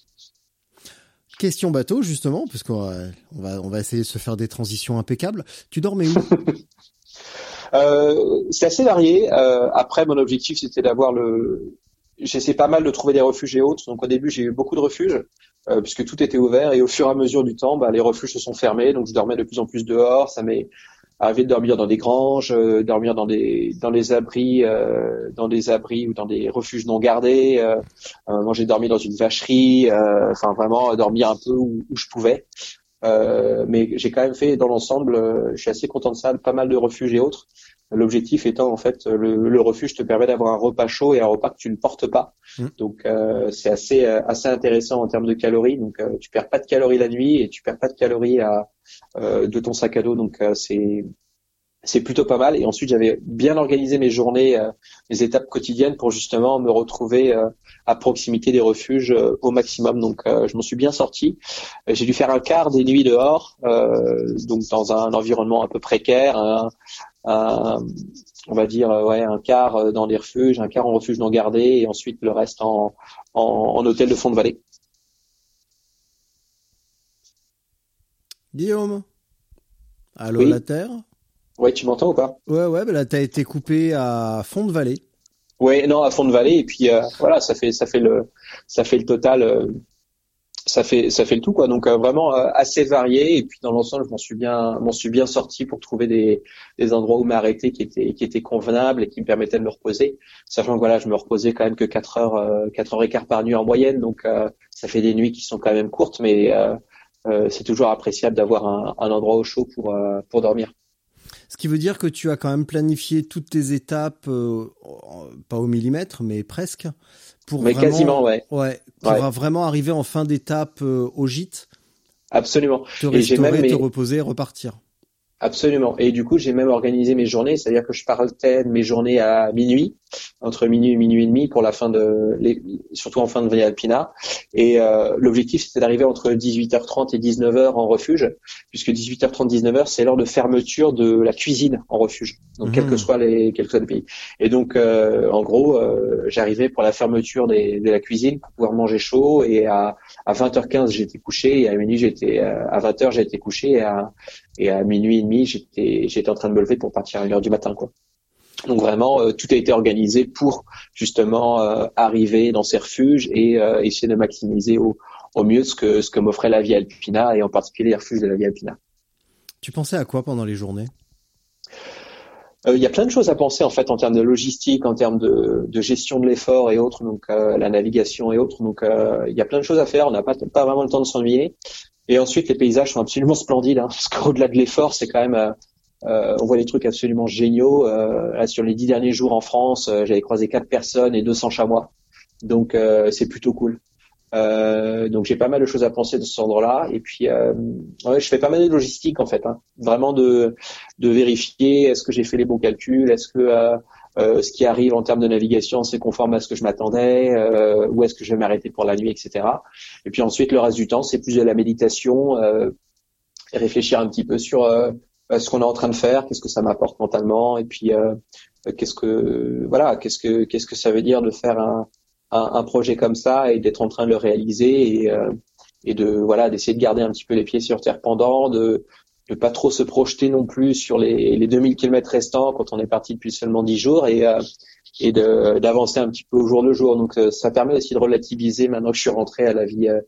Question bateau justement parce qu'on va, on va on va essayer de se faire des transitions impeccables. Tu dormais où? Euh, c'est assez varié. Euh, après, mon objectif, c'était d'avoir le. J'essaie pas mal de trouver des refuges et autres. Donc au début, j'ai eu beaucoup de refuges euh, puisque tout était ouvert. Et au fur et à mesure du temps, bah, les refuges se sont fermés. Donc je dormais de plus en plus dehors. Ça m'est arrivé de dormir dans des granges, euh, dormir dans des dans des abris, euh, dans des abris ou dans des refuges non gardés. Euh, euh, moi, j'ai dormi dans une vacherie. euh, Enfin, vraiment dormir un peu où, où je pouvais. Euh, mais j'ai quand même fait dans l'ensemble, euh, je suis assez content de ça, pas mal de refuges et autres. L'objectif étant en fait le, le refuge te permet d'avoir un repas chaud et un repas que tu ne portes pas. Mm. Donc euh, c'est assez euh, assez intéressant en termes de calories. Donc euh, tu perds pas de calories la nuit et tu perds pas de calories à, euh, de ton sac à dos. Donc euh, c'est c'est plutôt pas mal. Et ensuite j'avais bien organisé mes journées, euh, mes étapes quotidiennes pour justement me retrouver euh, à proximité des refuges euh, au maximum. Donc euh, je m'en suis bien sorti. Euh, J'ai dû faire un quart des nuits dehors, euh, donc dans un environnement un peu précaire, un, un- on va dire ouais un quart dans des refuges, un quart en refuge non gardé, et ensuite le reste en, en, en hôtel de fond de vallée. Guillaume? Allô Oui. la Terre? Ouais, tu m'entends ou pas? Ouais ouais, bah là t'as été coupé à fond de vallée. Ouais, non, à fond de vallée, et puis euh, voilà, ça fait ça fait le ça fait le total. euh, ça fait ça fait le tout quoi donc euh, vraiment assez varié et puis dans l'ensemble je m'en suis bien m'en suis bien sorti pour trouver des, des endroits où m'arrêter qui étaient qui étaient convenables et qui me permettaient de me reposer sachant que voilà je me reposais quand même que 4 heures euh, 4 heures et quart par nuit en moyenne donc ça fait des nuits qui sont quand même courtes mais c'est toujours appréciable d'avoir un, un endroit au chaud pour pour dormir Ce qui veut dire que tu as quand même planifié toutes tes étapes, euh, pas au millimètre, mais presque, pour mais vraiment, quasiment ouais ouais, pour Ouais. vraiment arriver en fin d'étape euh, au gîte. Absolument. Te Et restaurer, même te reposer, repartir. Absolument. Et du coup, j'ai même organisé mes journées, c'est-à-dire que je partais de mes journées à minuit, entre minuit et minuit et demi pour la fin de, les- surtout en fin de Via Alpina. Et euh, l'objectif, c'était d'arriver entre 18h30 et 19h en refuge, puisque 18h30, 19h, c'est l'heure de fermeture de la cuisine en refuge. Donc, quels Mhm. que soient les, quels que soient les pays. Et donc, euh, en gros, euh, j'arrivais pour la fermeture des, de la cuisine pour pouvoir manger chaud. Et à, à 20h15, j'étais couché. Et à minuit, j'étais euh, à 20h, j'étais couché. Et à, et à minuit et demi, j'étais j'étais en train de me lever pour partir à une heure du matin, quoi. Donc vraiment, euh, tout a été organisé pour justement euh, arriver dans ces refuges et euh, essayer de maximiser au, au mieux ce que ce que m'offrait la Via Alpina et en particulier les refuges de la Via Alpina. Tu pensais à quoi pendant les journées? Euh, Il y a plein de choses à penser en fait en termes de logistique, en termes de, de gestion de l'effort et autres, donc euh, la navigation et autres. Donc euh, il y a plein de choses à faire. On n'a pas pas vraiment le temps de s'ennuyer. Et ensuite les paysages sont absolument splendides, hein, parce qu'au-delà de l'effort, c'est quand même euh, on voit des trucs absolument géniaux. Euh, là, sur les dix derniers jours en France, euh, j'avais croisé quatre personnes et 200 chamois. Donc euh, c'est plutôt cool. Euh, donc j'ai pas mal de choses à penser de ce ordre-là. Et puis euh, ouais, je fais pas mal de logistique en fait, hein. vraiment de de vérifier est-ce que j'ai fait les bons calculs, est-ce que ce qui arrive en termes de navigation c'est conforme à ce que je m'attendais, où est-ce que je vais m'arrêter pour la nuit, etc. Et puis ensuite le reste du temps c'est plus de la méditation, et réfléchir un petit peu sur ce qu'on est en train de faire, qu'est-ce que ça m'apporte mentalement, et puis euh, qu'est-ce que voilà, qu'est-ce que qu'est-ce que ça veut dire de faire un un, un projet comme ça et d'être en train de le réaliser et, euh, et de voilà d'essayer de garder un petit peu les pieds sur terre pendant, de ne pas trop se projeter non plus sur les, les 2000 km restants quand on est parti depuis seulement 10 jours et, euh, et de- d'avancer un petit peu au jour le jour. Donc euh, ça permet aussi de relativiser maintenant que je suis rentré à la vie euh,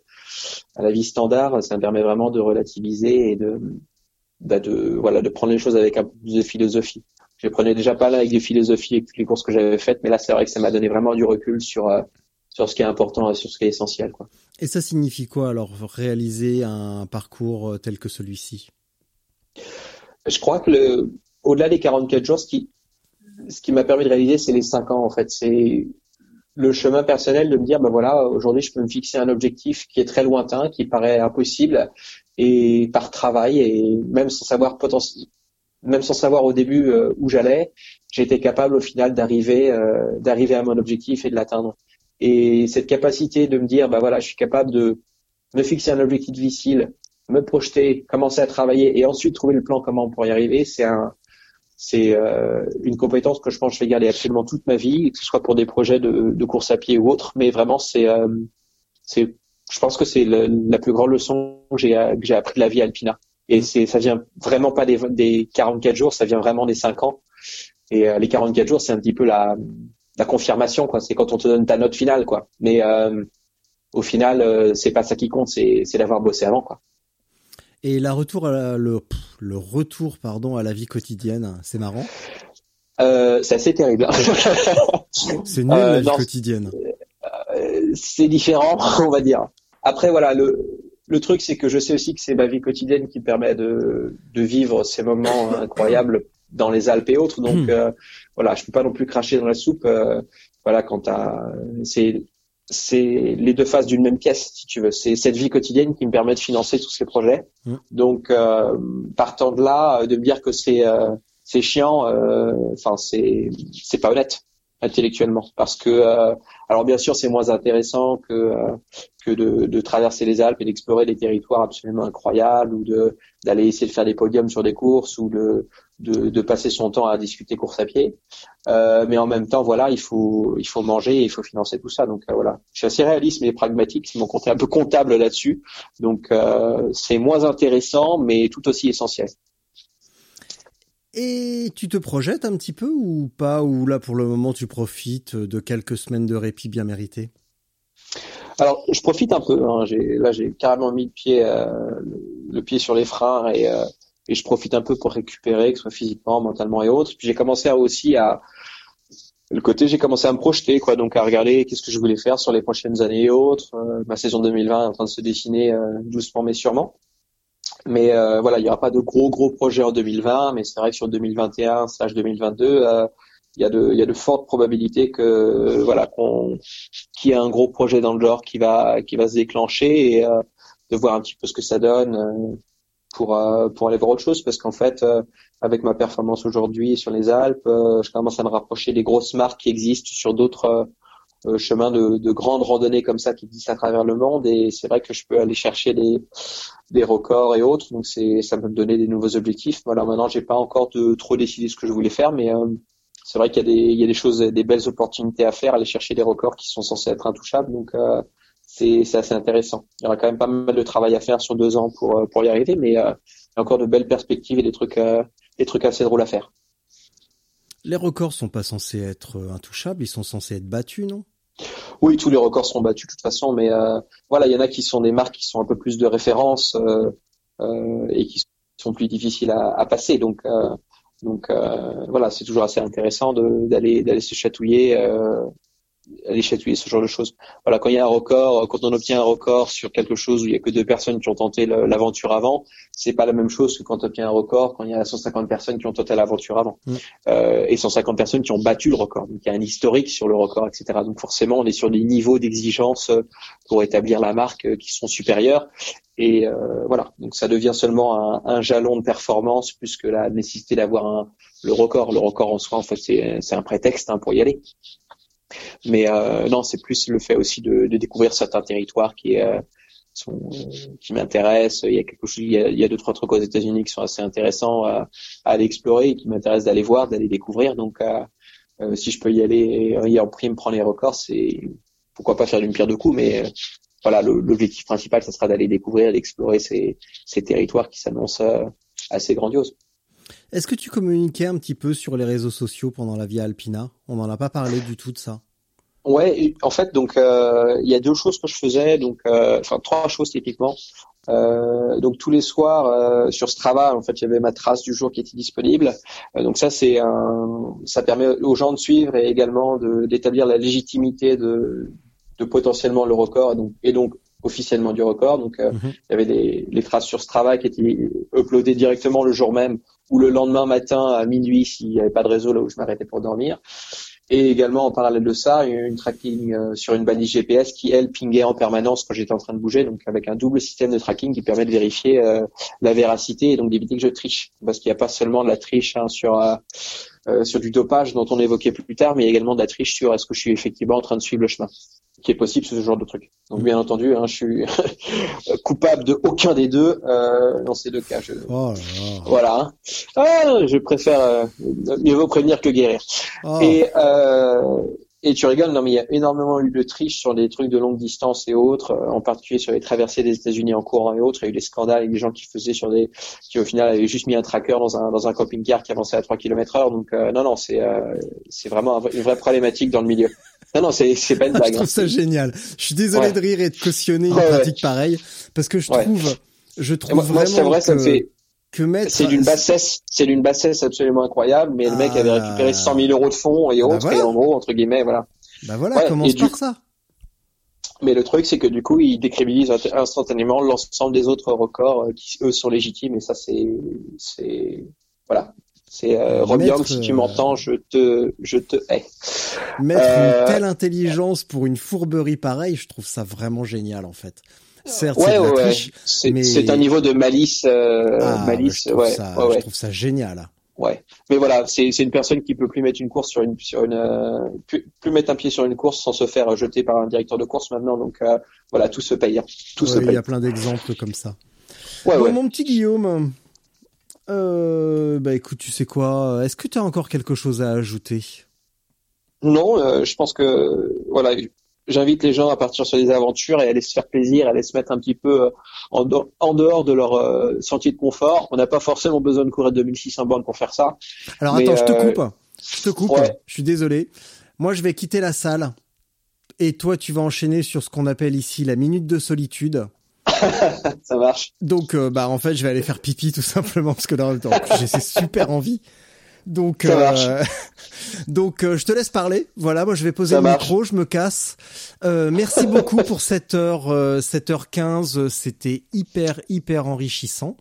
à la vie standard, ça me permet vraiment de relativiser et de bah, de voilà de prendre les choses avec un peu plus de philosophie. Je prenais déjà pas là avec des philosophies avec toutes les courses que j'avais faites, mais là c'est vrai que ça m'a donné vraiment du recul sur euh, sur ce qui est important et sur ce qui est essentiel quoi. Et ça signifie quoi alors réaliser un parcours euh, tel que celui-ci? Je crois que le, au-delà des 44 jours, ce qui, ce qui m'a permis de réaliser, c'est les 5 ans, en fait. C'est le chemin personnel de me dire, ben voilà, aujourd'hui, je peux me fixer un objectif qui est très lointain, qui paraît impossible, et par travail, et même sans savoir potentiellement, même sans savoir au début euh, où j'allais, été capable au final d'arriver, euh, d'arriver à mon objectif et de l'atteindre. Et cette capacité de me dire, ben voilà, je suis capable de me fixer un objectif difficile, me projeter, commencer à travailler et ensuite trouver le plan comment pour y arriver, c'est un, c'est euh, une compétence que je pense que je vais garder absolument toute ma vie, que ce soit pour des projets de, de course à pied ou autre. Mais vraiment, c'est, euh, c'est, je pense que c'est la plus grande leçon que j'ai, appris de la vie alpina. Et c'est, ça vient vraiment pas des, des 44 jours, ça vient vraiment des 5 ans. Et euh, les 44 jours, c'est un petit peu la, la confirmation, quoi. C'est quand on te donne ta note finale, quoi. Mais euh, au final, euh, c'est pas ça qui compte, c'est, d'avoir bossé avant, quoi. Et la retour à la- le, le retour pardon à la vie quotidienne, c'est marrant? Euh, c'est assez terrible. C'est nul Euh, la vie non. quotidienne. C'est différent, on va dire. Après, voilà, le, le truc, c'est que je sais aussi que c'est ma vie quotidienne qui me permet de, de vivre ces moments incroyables dans les Alpes et autres. Donc, Hmm. euh, voilà, je peux pas non plus cracher dans la soupe. euh, voilà, quand t'as, c'est, c'est les deux faces d'une même pièce, si tu veux. C'est cette vie quotidienne qui me permet de financer tous ces projets. Hmm. Donc, euh, partant de là, euh, de me dire que c'est, euh, c'est chiant, euh, enfin, c'est, c'est pas honnête intellectuellement. Parce que euh, alors bien sûr c'est moins intéressant que euh, que de, de traverser les Alpes et d'explorer des territoires absolument incroyables ou de d'aller essayer de faire des podiums sur des courses ou de de, de passer son temps à discuter course à pied. Euh, mais en même temps voilà il faut il faut manger et il faut financer tout ça. Donc euh, voilà. Je suis assez réaliste mais pragmatique. C'est mon côté un peu comptable là-dessus. Donc euh, c'est moins intéressant mais tout aussi essentiel Et tu te projettes un petit peu ou pas Ou là pour le moment tu profites de quelques semaines de répit bien méritées? Alors, je profite un peu. Hein. J'ai, là, j'ai carrément mis le pied, euh, le, pied sur les freins et, euh, et je profite un peu pour récupérer, que ce soit physiquement, mentalement et autres. Puis j'ai commencé à, aussi à le côté, j'ai commencé à me projeter, quoi. Donc à regarder qu'est-ce que je voulais faire sur les prochaines années et autres. Euh, ma saison 2020 est en train de se dessiner doucement mais sûrement. Mais euh, voilà, il n'y aura pas de gros gros projets en 2020, mais c'est vrai que sur 2021 slash 2022, euh, il y a de il y a de fortes probabilités que voilà qu'on qu'il y ait un gros projet dans le genre qui va qui va se déclencher et euh, de voir un petit peu ce que ça donne euh, pour euh, pour aller voir autre chose. Parce qu'en fait avec ma performance aujourd'hui sur les Alpes, je commence à me rapprocher des grosses marques qui existent sur d'autres euh, chemins de, de grandes randonnées comme ça qui existent à travers le monde et c'est vrai que je peux aller chercher des des records et autres donc c'est ça peut me donner des nouveaux objectifs. Voilà maintenant j'ai pas encore trop décidé ce que je voulais faire mais c'est vrai qu'il y a des il y a des choses des belles opportunités à faire aller chercher des records qui sont censés être intouchables donc c'est c'est assez intéressant. Il y aura quand même pas mal de travail à faire sur deux ans pour euh, pour y arriver, mais euh, il y a encore de belles perspectives et des trucs euh, des trucs assez drôles à faire. Les records sont pas censés être intouchables, ils sont censés être battus, non? Oui, tous les records seront battus de toute façon, mais euh, voilà, il y en a qui sont des marques qui sont un peu plus de référence euh, euh, et qui sont plus difficiles à, à passer. Donc donc voilà, c'est toujours assez intéressant d'aller d'aller se chatouiller aller chatouiller ce genre de choses. Voilà, quand il y a un record, quand on obtient un record sur quelque chose où il y a que deux personnes qui ont tenté l'aventure avant, c'est pas la même chose que quand on obtient un record quand il y a 150 personnes qui ont tenté l'aventure avant mm. euh, et 150 personnes qui ont battu le record. Donc il y a un historique sur le record, etc. Donc forcément, on est sur des niveaux d'exigence pour établir la marque qui sont supérieurs. Et euh, voilà, donc ça devient seulement un, un, jalon de performance plus que la nécessité d'avoir le record. Le record en soi, en fait, c'est un prétexte hein, pour y aller. Mais euh, non, c'est plus le fait aussi de, de découvrir certains territoires qui euh, sont, qui m'intéressent. Il y a quelque chose, il y a, il y a deux trois trucs aux États-Unis qui sont assez intéressants à, à aller explorer et qui m'intéressent d'aller voir, d'aller découvrir. Donc, euh, euh, si je peux y aller et en prime prendre les records, c'est pourquoi pas faire d'une pierre deux coups, mais euh, voilà, l'objectif principal, ça sera d'aller découvrir, d'explorer ces, ces territoires qui s'annoncent euh, assez grandioses. Est-ce que tu communiquais un petit peu sur les réseaux sociaux pendant la Via Alpina? On n'en a pas parlé du tout de ça. Ouais, en fait, donc euh, il y a deux choses que je faisais, donc euh, enfin trois choses typiquement. Euh, donc tous les soirs sur Strava, en fait, il y avait ma trace du jour qui était disponible. Donc ça, c'est ça permet aux gens de suivre et également d'établir la légitimité de, potentiellement le record et donc officiellement du record. Donc mm-hmm. il y avait des, les traces sur Strava qui étaient uploadées directement le jour même ou le lendemain matin à minuit s'il n'y avait pas de réseau là où je m'arrêtais pour dormir. Et également en parallèle de ça, une tracking euh, sur une balise GPS qui elle pingait en permanence quand j'étais en train de bouger, donc avec un double système de tracking qui permet de vérifier euh, la véracité et donc d'éviter que je triche, parce qu'il n'y a pas seulement de la triche hein, sur euh, sur du dopage dont on évoquait plus tard, mais également de la triche sur est-ce que je suis effectivement en train de suivre le chemin qui est possible ce genre de truc. Donc bien entendu, hein, je suis coupable de aucun des deux euh, dans ces deux cas. Je... Oh voilà. Ah, je préfère euh, mieux vaut prévenir que guérir. Oh. Et euh, et tu rigoles, non mais il y a énormément eu de triche sur des trucs de longue distance et autres, euh, en particulier sur les traversées des États-Unis en courant et autres. Il y a eu des scandales avec des gens qui faisaient sur des, qui au final avaient juste mis un tracker dans un dans un camping-car qui avançait à 3 km heure. Donc euh, non non, c'est euh, c'est vraiment une vraie problématique dans le milieu. Non non, c'est c'est pas une blague. je trouve hein. ça génial. Je suis désolé Ouais. de rire et de cautionner une Ouais, ouais. pratique pareille parce que je trouve, je trouve Moi, vraiment vrai, ça me que, fait. Que mettre C'est d'une bassesse, c'est d'une bassesse absolument incroyable. Mais le mec Ah. avait récupéré 100 000 euros de fonds et Bah autres. voilà. Et en gros, entre guillemets, voilà. Bah voilà, Ouais, commence du- ça. Mais le truc, c'est que du coup, il décrédibilise instantanément l'ensemble des autres records euh, qui eux sont légitimes. Et ça, c'est, c'est, voilà. C'est euh, Mettre, si tu euh, m'entends, je te, je te hais. Mettre Euh, une telle intelligence pour une fourberie pareille, je trouve ça vraiment génial en fait. Certes, c'est Ouais, de la ouais, triche. C'est, mais- c'est un niveau de malice, euh, Ah, malice, je trouve ouais, ça, ouais, je trouve ça génial. Ouais, mais voilà, c'est c'est une personne qui peut plus mettre une course sur une sur une euh, plus, plus mettre un pied sur une course sans se faire jeter par un directeur de course maintenant. Donc euh, voilà, tout se paye, hein. se il y a plein d'exemples comme ça. Ouais, bon, ouais. mon petit Guillaume, euh, bah écoute, tu sais quoi Est-ce que tu as encore quelque chose à ajouter? Non, je pense que voilà, j'invite les gens à partir sur des aventures et à aller se faire plaisir, à aller se mettre un petit peu euh, en, de- en dehors de leur euh, sentier de confort. On n'a pas forcément besoin de courir 2600 bornes pour faire ça. Alors Mais, attends, je te euh, coupe. Je te coupe. ouais. Je suis désolé. Moi, je vais quitter la salle. Et toi, tu vas enchaîner sur ce qu'on appelle ici la minute de solitude. Ça marche. Donc, euh, bah, en fait, je vais aller faire pipi tout simplement parce que là, j'ai super envie. Donc, euh, donc, euh, je te laisse parler. Voilà, moi, je vais poser Ça le marche. micro, je me casse. Euh, merci beaucoup pour cette heure, euh, cette heure 15. C'était hyper, hyper enrichissant.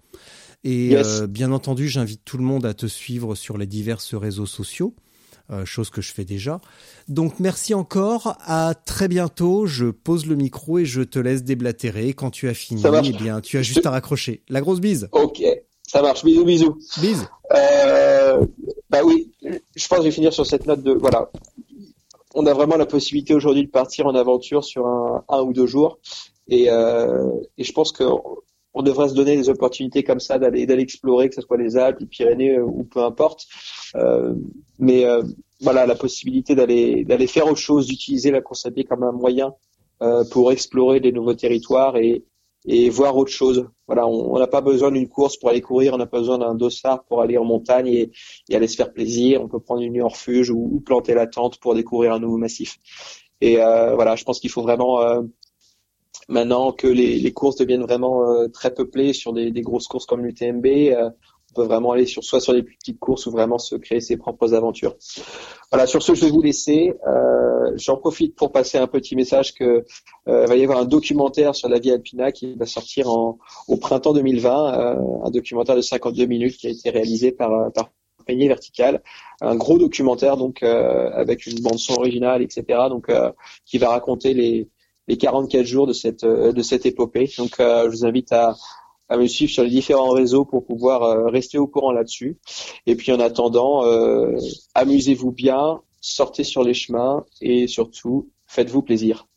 Et Yes. euh, bien entendu, j'invite tout le monde à te suivre sur les divers réseaux sociaux. euh, chose que je fais déjà. Donc merci encore, à très bientôt. Je pose le micro et je te laisse déblatérer. Quand tu as fini, eh bien, tu as juste à raccrocher. La grosse bise. Ok, ça marche. Bisous, bisous. Bise. Euh, bah oui, je pense que je vais finir sur cette note de voilà. On a vraiment la possibilité aujourd'hui de partir en aventure sur un, un ou deux jours, et, euh, et je pense que on devrait se donner des opportunités comme ça d'aller d'aller explorer, que ce soit les Alpes, les Pyrénées euh, ou peu importe. Euh, mais euh, voilà, la possibilité d'aller d'aller faire autre chose, d'utiliser la course à pied comme un moyen euh, pour explorer des nouveaux territoires et et voir autre chose. Voilà, on n'a pas besoin d'une course pour aller courir, on n'a pas besoin d'un dossard pour aller en montagne et, aller se faire plaisir. On peut prendre une nuit en refuge ou, ou planter la tente pour découvrir un nouveau massif. Et euh, voilà, je pense qu'il faut vraiment euh, Maintenant que les, les, courses deviennent vraiment euh, très peuplées sur des, des, grosses courses comme l'UTMB, euh, on peut vraiment aller sur soit sur des petites courses ou vraiment se créer ses propres aventures. Voilà, sur ce, je vais vous laisser. Euh, J'en profite pour passer un petit message que euh, va y avoir un documentaire sur la vie alpina qui va sortir en, au printemps 2020, euh, un documentaire de 52 minutes qui a été réalisé par, par Peigné Vertical, un gros documentaire donc avec une bande son originale, etc. Donc qui va raconter les les 44 jours de cette euh, de cette épopée. Donc, euh, je vous invite à, à me suivre sur les différents réseaux pour pouvoir euh, rester au courant là-dessus. Et puis, en attendant, amusez-vous bien, sortez sur les chemins et surtout, faites-vous plaisir.